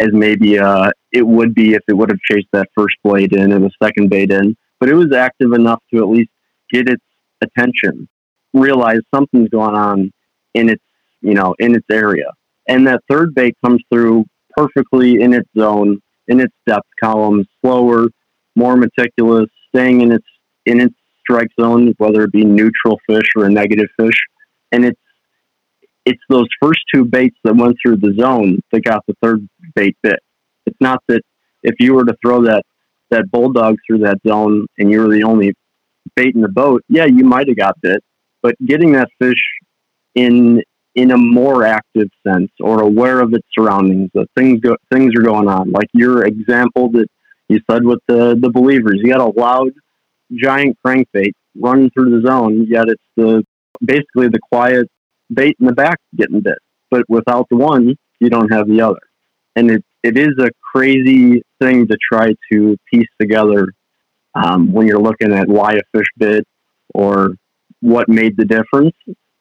as maybe uh, it would be if it would have chased that first blade in and the second bait in. But it was active enough to at least get its attention, realize something's going on in its you know in its area, and that third bait comes through perfectly in its zone, in its depth column, slower, more meticulous, staying in its in its strike zone, whether it be neutral fish or a negative fish, and it's it's those first two baits that went through the zone that got the third bait bit. It's not that if you were to throw that that bulldog through that zone and you were the only bait in the boat, yeah, you might have got bit. But getting that fish in in a more active sense or aware of its surroundings, that things go, things are going on. Like your example that you said with the the believers, you got a loud giant crankbait running through the zone, yet it's the basically the quiet bait in the back getting bit. But without the one, you don't have the other. And it, it is a crazy thing to try to piece together um, when you're looking at why a fish bit or what made the difference.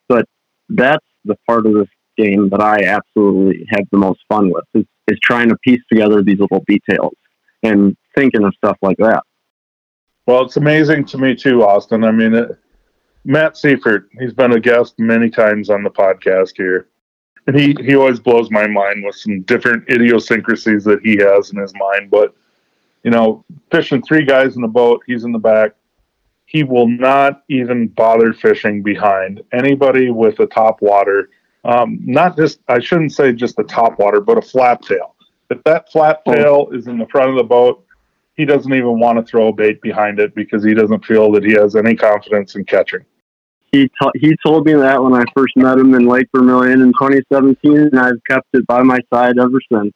But that's the part of this game that I absolutely have the most fun with is, is trying to piece together these little details and thinking of stuff like that. Well, it's amazing to me too, Austin. I mean, it, Matt Seifert, he's been a guest many times on the podcast here. And he, he always blows my mind with some different idiosyncrasies that he has in his mind. But, you know, fishing three guys in a boat, he's in the back. He will not even bother fishing behind anybody with a top water. Um, not just, I shouldn't say just a top water, but a flap tail. If that flap oh. tail is in the front of the boat, he doesn't even want to throw a bait behind it because he doesn't feel that he has any confidence in catching he t- he told me that when I first met him in Lake Vermilion in 2017, and I've kept it by my side ever since.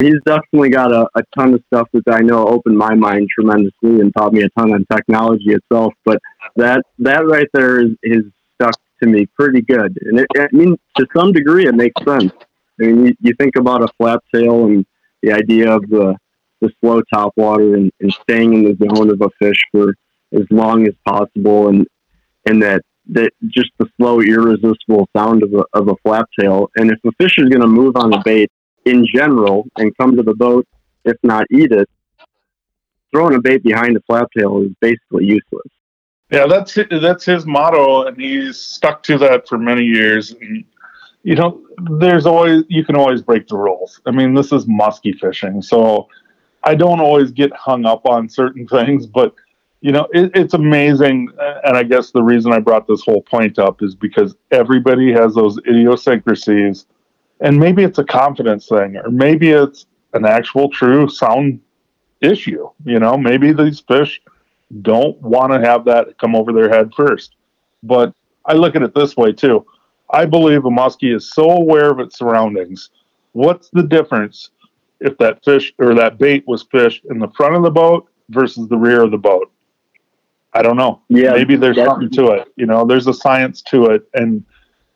He's definitely got a, a ton of stuff that I know opened my mind tremendously and taught me a ton on technology itself. But that that right there is, is stuck to me pretty good, and it, I mean to some degree it makes sense. I mean, you, you think about a flap tail and the idea of the the slow top water and, and staying in the zone of a fish for as long as possible, and and that that just the slow, irresistible sound of a, of a flap tail. And if a fish is going to move on a bait in general and come to the boat, if not eat it, throwing a bait behind a flap tail is basically useless. Yeah, that's that's his motto, and he's stuck to that for many years. And you know, there's always you can always break the rules. I mean, this is musky fishing, so I don't always get hung up on certain things, but you know, it, it's amazing. And I guess the reason I brought this whole point up is because everybody has those idiosyncrasies, and maybe it's a confidence thing, or maybe it's an actual true sound issue. You know, maybe these fish don't want to have that come over their head first. But I look at it this way too. I believe a muskie is so aware of its surroundings. What's the difference if that fish or that bait was fished in the front of the boat versus the rear of the boat? I don't know. Yeah, maybe there's something to it. You know, there's a science to it, and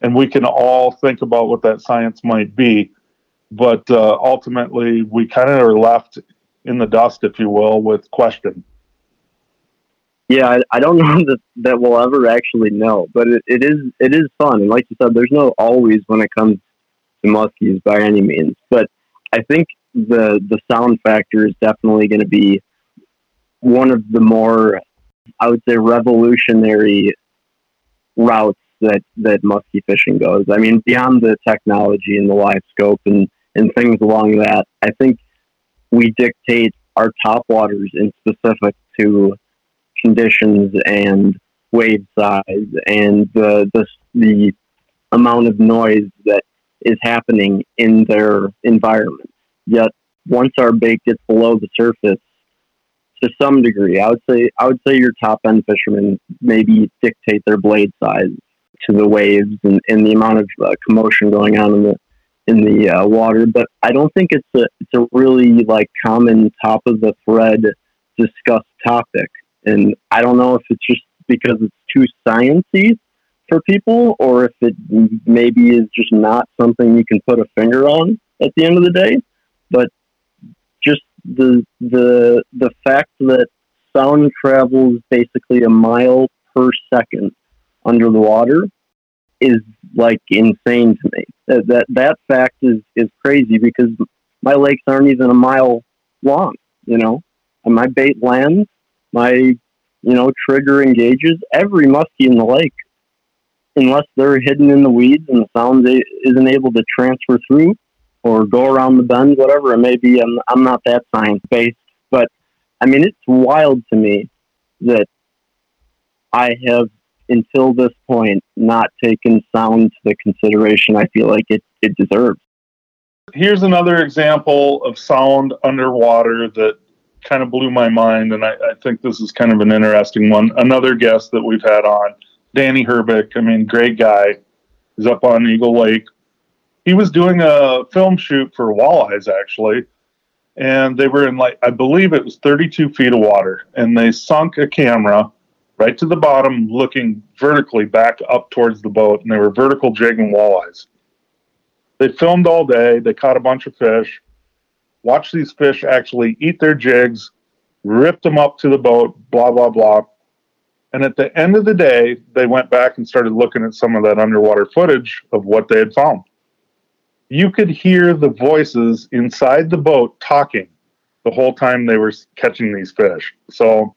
and we can all think about what that science might be. But uh, ultimately, we kind of are left in the dust, if you will, with question. Yeah, I, I don't know that, that we'll ever actually know, but it, it is it is fun. And like you said, there's no always when it comes to muskies by any means. But I think the the sound factor is definitely going to be one of the more, I would say, revolutionary routes that that muskie fishing goes. I mean, beyond the technology and the LiveScope and and things along that, I think we dictate our top waters in specific to conditions and wave size and the, the, the amount of noise that is happening in their environment. Yet once our bait gets below the surface, to some degree, I would say I would say your top end fishermen maybe dictate their blade size to the waves and, and the amount of uh, commotion going on in the in the uh, water. But I don't think it's a it's a really like common top of the thread discussed topic. And I don't know if it's just because it's too sciency for people, or if it maybe is just not something you can put a finger on at the end of the day. But just the the the fact that sound travels basically a mile per second under the water is like insane to me. That that, that fact is is crazy because my lakes aren't even a mile long. You know, and my bait lands my you know trigger engages every muskie in the lake. Unless they're hidden in the weeds and the sound isn't able to transfer through or go around the bend whatever it may be i'm, I'm not that science based but i mean it's wild to me that i have until this point not taken sound to the consideration i feel like it, it deserves. Here's another example of sound underwater that kind of blew my mind, and I, I, think this is kind of an interesting one. Another guest that we've had on, Danny Herbick. I mean, great guy. He's up on Eagle Lake. He was doing a film shoot for walleyes actually, and they were in like I believe it was 32 feet of water, and they sunk a camera right to the bottom, looking vertically back up towards the boat, and they were vertical jigging walleyes. They filmed all day. They caught a bunch of fish watch these fish actually eat their jigs, ripped them up to the boat, blah, blah, blah. And at the end of the day, they went back and started looking at some of that underwater footage of what they had found. You could hear the voices inside the boat talking the whole time they were catching these fish. So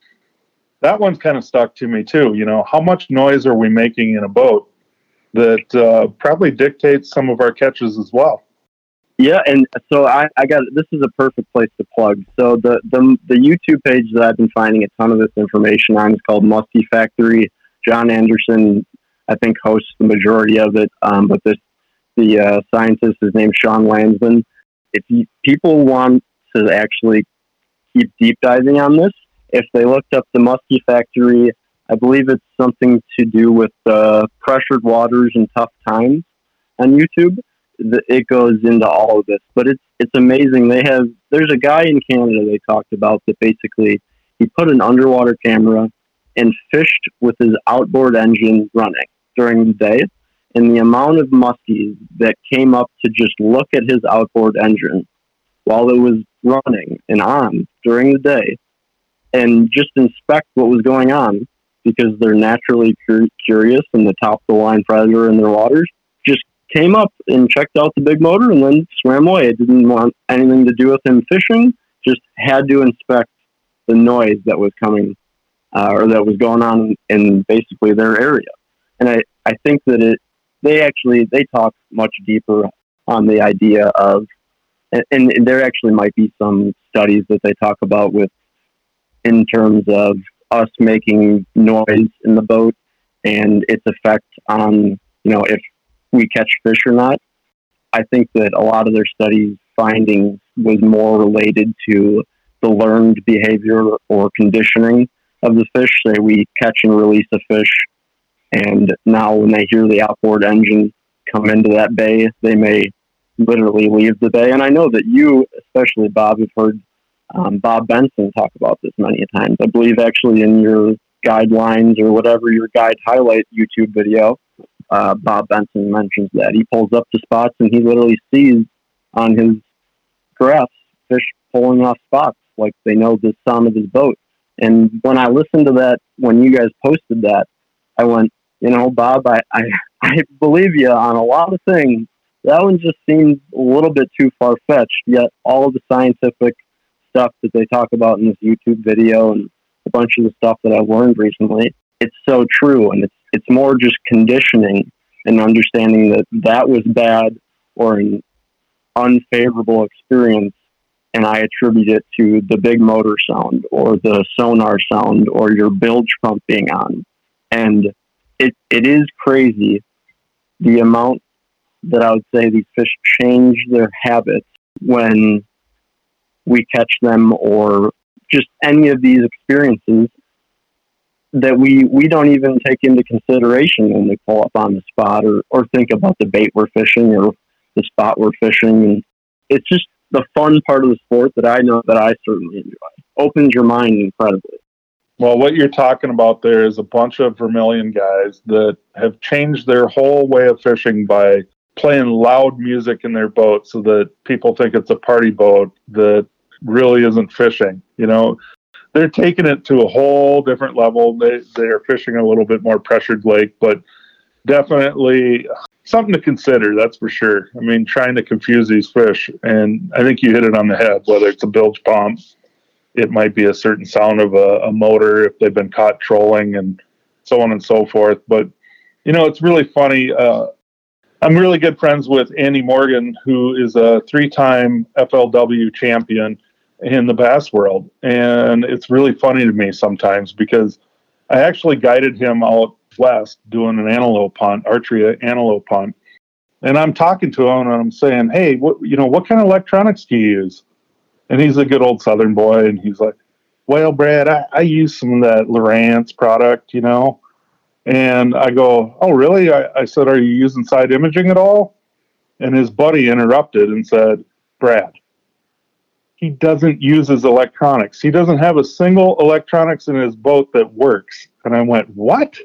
that one's kind of stuck to me too. You know, how much noise are we making in a boat that uh, probably dictates some of our catches as well? Yeah, and so I, I got this is a perfect place to plug. So the, the the YouTube page that I've been finding a ton of this information on is called Muskie Factory. John Anderson, I think, hosts the majority of it, um, but this the uh, scientist is named Sean Landsman. If you, people want to actually keep deep diving on this, if they looked up the Muskie Factory, I believe it's something to do with uh, pressured waters and tough times on YouTube it goes into all of this. But it's it's amazing. They have there's a guy in Canada they talked about that basically he put an underwater camera and fished with his outboard engine running during the day. And the amount of muskies that came up to just look at his outboard engine while it was running and on during the day and just inspect what was going on because they're naturally curious and the top of the line predator in their waters came up and checked out the big motor and then swam away. It didn't want anything to do with him fishing, just had to inspect the noise that was coming uh, or that was going on in basically their area. And I, I think that it they actually they talk much deeper on the idea of and, and there actually might be some studies that they talk about with in terms of us making noise in the boat and its effect on you know if we catch fish or not. I think that a lot of their studies findings was more related to the learned behavior or conditioning of the fish. Say we catch and release a fish, and now when they hear the outboard engine come into that bay, they may literally leave the bay. And I know that you, especially Bob, have heard um, Bob Benson talk about this many times. I believe actually in your guidelines or whatever your guide highlight YouTube video, uh, Bob Benson mentions that he pulls up to spots and he literally sees on his graphs fish pulling off spots like they know the sound of his boat. And when I listened to that, when you guys posted that, I went, you know, Bob, I, I, I believe you on a lot of things. That one just seems a little bit too far fetched. Yet all the scientific stuff that they talk about in this YouTube video and a bunch of the stuff that I've learned recently, it's so true. And it's it's more just conditioning and understanding that that was bad or an unfavorable experience and I attribute it to the big motor sound or the sonar sound or your bilge pump being on. And it, it is crazy the amount that I would say these fish change their habits when we catch them or just any of these experiences that we, we don't even take into consideration when we pull up on the spot or, or think about the bait we're fishing or the spot we're fishing. And it's just the fun part of the sport that I know that I certainly enjoy. Opens your mind incredibly. Well, what you're talking about there is a bunch of Vermilion guys that have changed their whole way of fishing by playing loud music in their boat so that people think it's a party boat that really isn't fishing. You know, they're taking it to a whole different level. They they are fishing a little bit more pressured lake, but definitely something to consider. That's for sure. I mean, trying to confuse these fish, and I think you hit it on the head. Whether it's a bilge pump, it might be a certain sound of a, a motor if they've been caught trolling, and so on and so forth. But you know, it's really funny. Uh, I'm really good friends with Andy Morgan, who is a three-time FLW champion in the bass world, and it's really funny to me sometimes because I actually guided him out west doing an antelope hunt, archery antelope hunt. And I'm talking to him and I'm saying, Hey, what you know, what kind of electronics do you use? And he's a good old southern boy and he's like, Well, Brad, I, I use some of that Lowrance product, you know. And I go, Oh, really? I, I said, Are you using side imaging at all? And his buddy interrupted and said, Brad, he doesn't use his electronics. He doesn't have a single electronics in his boat that works. And I went, What?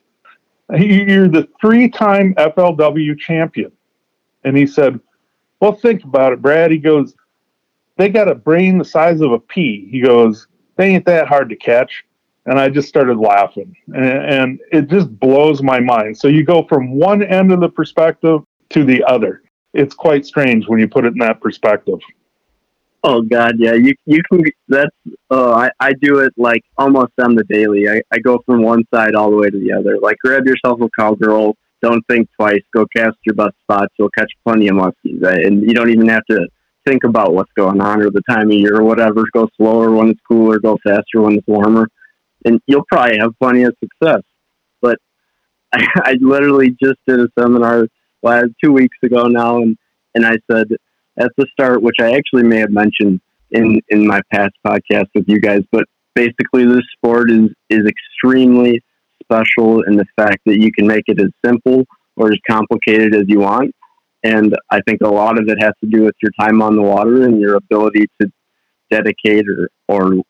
You're the three time FLW champion. And he said, Well, think about it, Brad. He goes, They got a brain the size of a pea. He goes, They ain't that hard to catch. And I just started laughing. And, and it just blows my mind. So you go from one end of the perspective to the other. It's quite strange when you put it in that perspective. Oh God, yeah. You you can. That's. Oh, I I do it like almost on the daily. I, I go from one side all the way to the other. Like grab yourself a cowgirl. Don't think twice. Go cast your best spots. You'll catch plenty of muskies, and you don't even have to think about what's going on or the time of year or whatever. Go slower when it's cooler. Go faster when it's warmer, and you'll probably have plenty of success. But I, I literally just did a seminar last two weeks ago now, and and I said at the start, which I actually may have mentioned in in my past podcast with you guys, but basically this sport is is extremely special in the fact that you can make it as simple or as complicated as you want. And I think a lot of it has to do with your time on the water and your ability to dedicate or, or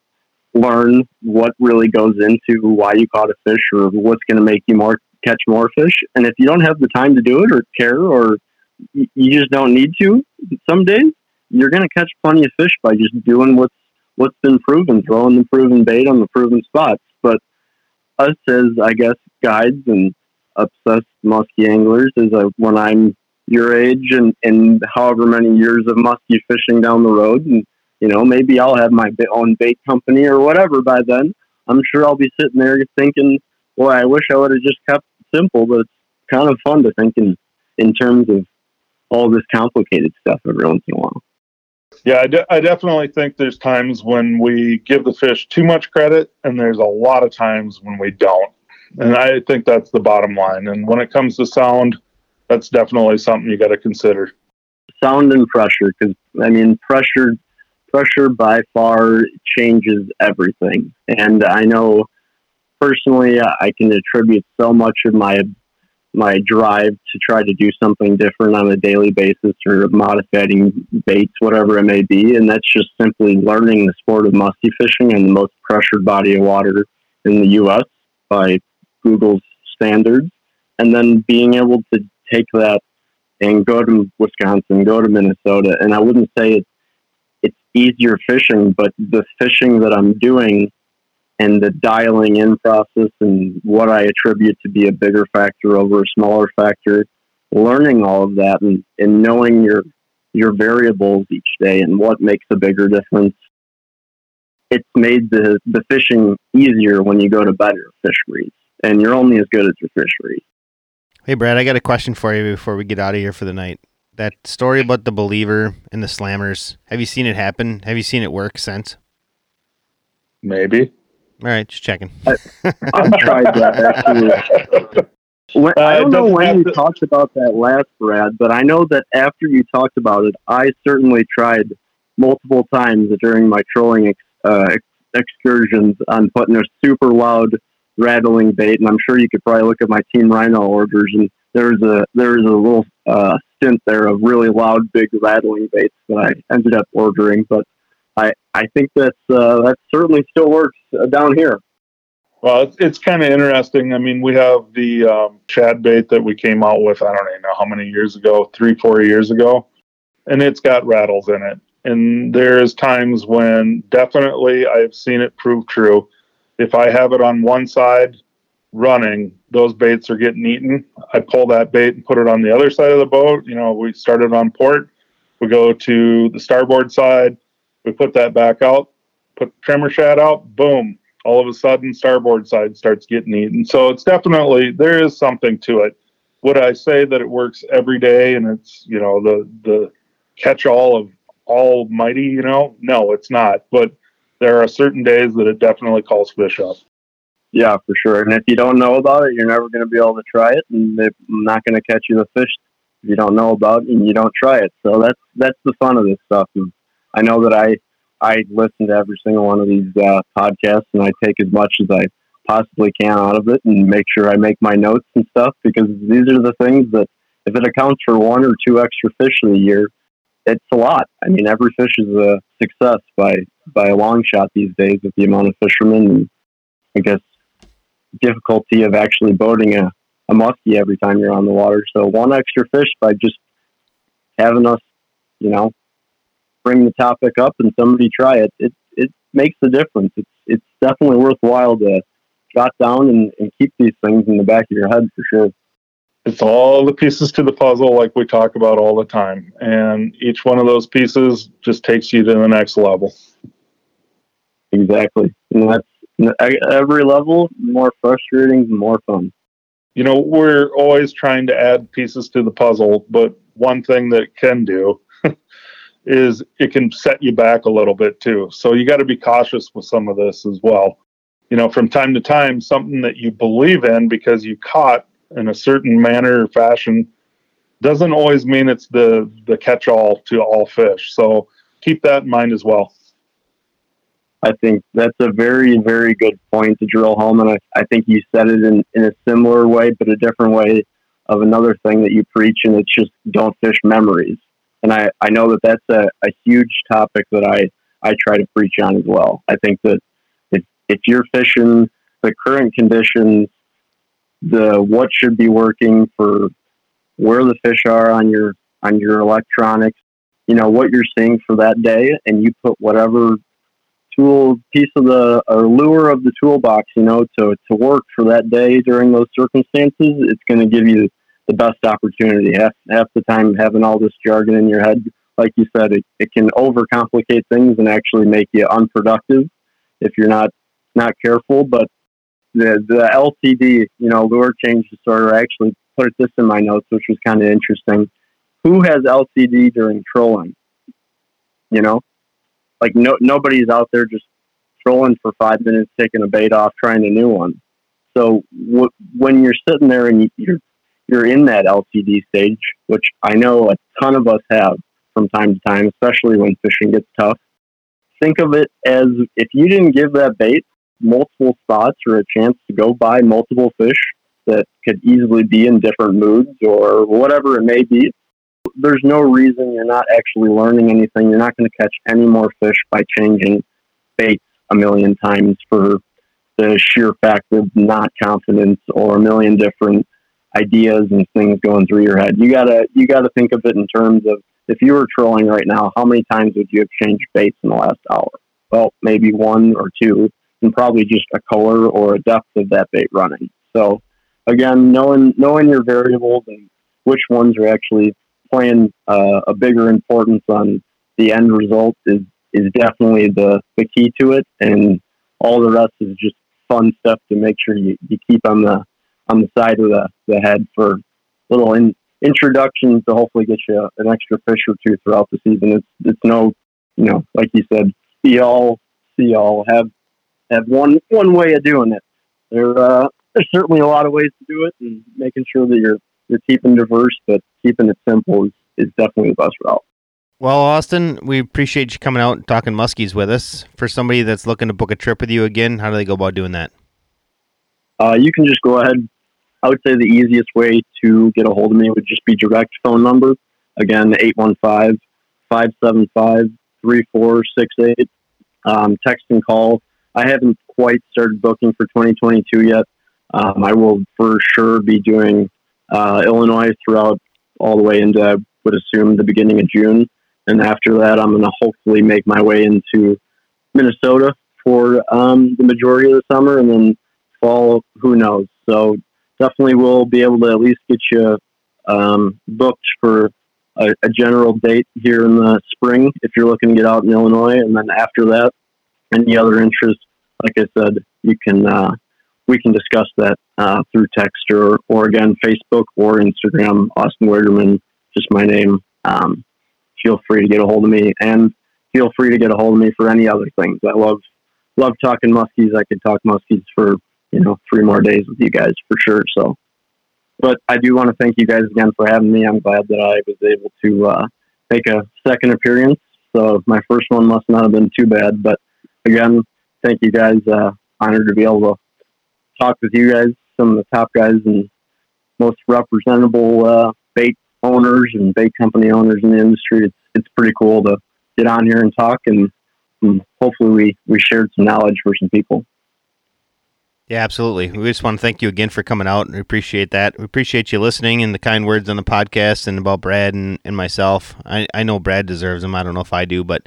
learn what really goes into why you caught a fish or what's going to make you more catch more fish. And if you don't have the time to do it or care or you just don't need to. Some days you're going to catch plenty of fish by just doing what's what's been proven, throwing the proven bait on the proven spots. But us as I guess guides and obsessed muskie anglers is a, when I'm your age and, and however many years of muskie fishing down the road and you know maybe I'll have my own bait company or whatever by then I'm sure I'll be sitting there thinking, boy, I wish I would have just kept simple, but it's kind of fun to think in, in terms of all this complicated stuff every once in a while. Yeah, I, de- I definitely think there's times when we give the fish too much credit, and there's a lot of times when we don't. And I think that's the bottom line. And when it comes to sound, that's definitely something you got to consider. Sound and pressure, because I mean, pressure, pressure by far changes everything. And I know personally, I can attribute so much of my my drive to try to do something different on a daily basis or modifying baits, whatever it may be. And that's just simply learning the sport of musky fishing in the most pressured body of water in the U.S. by Google's standards. And then being able to take that and go to Wisconsin, go to Minnesota. And I wouldn't say it's, it's easier fishing, but the fishing that I'm doing and the dialing in process and what I attribute to be a bigger factor over a smaller factor, learning all of that and, and knowing your your variables each day and what makes a bigger difference. It's made the, the fishing easier when you go to better fisheries. And you're only as good as your fisheries. Hey Brad, I got a question for you before we get out of here for the night. That story about the believer and the slammers, have you seen it happen? Have you seen it work since? Maybe. All right, just checking. I, have tried that actually. When, uh, I don't know when you to... talked about that last, Brad, but I know that after you talked about it, I certainly tried multiple times during my trolling ex, uh, ex- excursions on putting a super loud rattling bait, and I'm sure you could probably look at my Team Rhino orders, and there's a there's a little uh, stint there of really loud, big rattling baits that I ended up ordering, but I think that's uh, that certainly still works uh, down here. Well, it's, it's kind of interesting. I mean, we have the um, shad bait that we came out with. I don't even know how many years ago, three, four years ago, and it's got rattles in it. And there's times when definitely I've seen it prove true. If I have it on one side running, those baits are getting eaten. I pull that bait and put it on the other side of the boat. You know, we started on port. We go to the starboard side we put that back out, put the trimmer shad out, boom. All of a sudden, starboard side starts getting eaten. So it's definitely there is something to it. Would I say that it works every day and it's you know the the catch all of almighty? You know, no, it's not. But there are certain days that it definitely calls fish up. Yeah, for sure. And if you don't know about it, you're never going to be able to try it, and they're not going to catch you the fish you don't know about and you don't try it. So that's that's the fun of this stuff. I know that I I listen to every single one of these uh, podcasts and I take as much as I possibly can out of it and make sure I make my notes and stuff because these are the things that if it accounts for one or two extra fish in a year, it's a lot. I mean, every fish is a success by by a long shot these days with the amount of fishermen and I guess difficulty of actually boating a, a muskie every time you're on the water. So one extra fish by just having us, you know, bring the topic up and somebody try it, it it makes a difference. It's it's definitely worthwhile to jot down and, and keep these things in the back of your head for sure. It's all the pieces to the puzzle, like we talk about all the time, and each one of those pieces just takes you to the next level. Exactly, and that's every level more frustrating, more fun. You know, we're always trying to add pieces to the puzzle, but one thing that can do is it can set you back a little bit too. So you got to be cautious with some of this as well. You know, from time to time, something that you believe in because you caught in a certain manner or fashion doesn't always mean it's the the catch all to all fish. So keep that in mind as well. I think that's a very, very good point to drill home. And I, I think you said it in, in a similar way, but a different way of another thing that you preach, and it's just don't fish memories and I, I know that that's a, a huge topic that I, I try to preach on as well. I think that if, if you're fishing the current conditions, the what should be working for where the fish are on your on your electronics, you know what you're seeing for that day, and you put whatever tool piece of the or lure of the toolbox, you know, to to work for that day during those circumstances. It's going to give you the best opportunity. Half, half the time, having all this jargon in your head, like you said, it, it can overcomplicate things and actually make you unproductive if you're not not careful. But the the LCD, you know, lure change disorder. I actually put this in my notes, which was kind of interesting. Who has LCD during trolling? You know, like no nobody's out there just trolling for five minutes, taking a bait off, trying a new one. So w- when you're sitting there and you're you're in that LCD stage, which I know a ton of us have from time to time, especially when fishing gets tough. Think of it as if you didn't give that bait multiple spots or a chance to go by multiple fish that could easily be in different moods or whatever it may be. There's no reason you're not actually learning anything. You're not going to catch any more fish by changing baits a million times for the sheer fact of not confidence or a million different ideas and things going through your head. You gotta you gotta think of it in terms of if you were trolling right now, how many times would you have changed baits in the last hour? Well, maybe one or two, and probably just a color or a depth of that bait running. So again, knowing knowing your variables and which ones are actually playing uh, a bigger importance on the end result is is definitely the, the key to it, and all the rest is just fun stuff to make sure you, you keep on the on the side of the, the head for little in, introductions to hopefully get you an extra fish or two throughout the season. It's it's no, you know, like you said, see all, see all. Have have one one way of doing it. There uh, there's certainly a lot of ways to do it, and making sure that you're you're keeping diverse, but keeping it simple is, is definitely the best route. Well, Austin, we appreciate you coming out and talking muskies with us. For somebody that's looking to book a trip with you again, how do they go about doing that? Uh, you can just go ahead. I would say the easiest way to get a hold of me would just be direct phone number. Again, 815 575 3468. Um, text and call. I haven't quite started booking for 2022 yet. Um, I will for sure be doing uh, Illinois throughout all the way into, I would assume, the beginning of June. And after that, I'm going to hopefully make my way into Minnesota for um, the majority of the summer and then fall, who knows. So definitely we'll be able to at least get you um, booked for a, a, general date here in the spring if you're looking to get out in Illinois. And then after that, any other interest, like I said, you can uh, we can discuss that uh, through text or, or again Facebook or Instagram. Austin Wegerman, just my name. Um, feel free to get a hold of me, and feel free to get a hold of me for any other things. I love love talking muskies. I could talk muskies for you know three more days with you guys for sure. So, but I do want to thank you guys again for having me. I'm glad that I was able to uh, make a second appearance. So my first one must not have been too bad. But again, thank you guys. Uh, honored to be able to talk with you guys, some of the top guys and most representable uh, bait owners and bait company owners in the industry. It's it's pretty cool to get on here and talk, and, and hopefully we we shared some knowledge for some people. Yeah, absolutely. We just want to thank you again for coming out. We appreciate that. We appreciate you listening and the kind words on the podcast and about Brad and, and myself. I, I know Brad deserves them. I don't know if I do, but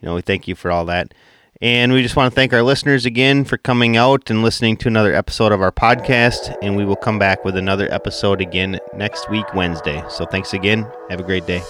you know, we thank you for all that. And we just want to thank our listeners again for coming out and listening to another episode of our podcast. And we will come back with another episode again next week, Wednesday. So thanks again. Have a great day.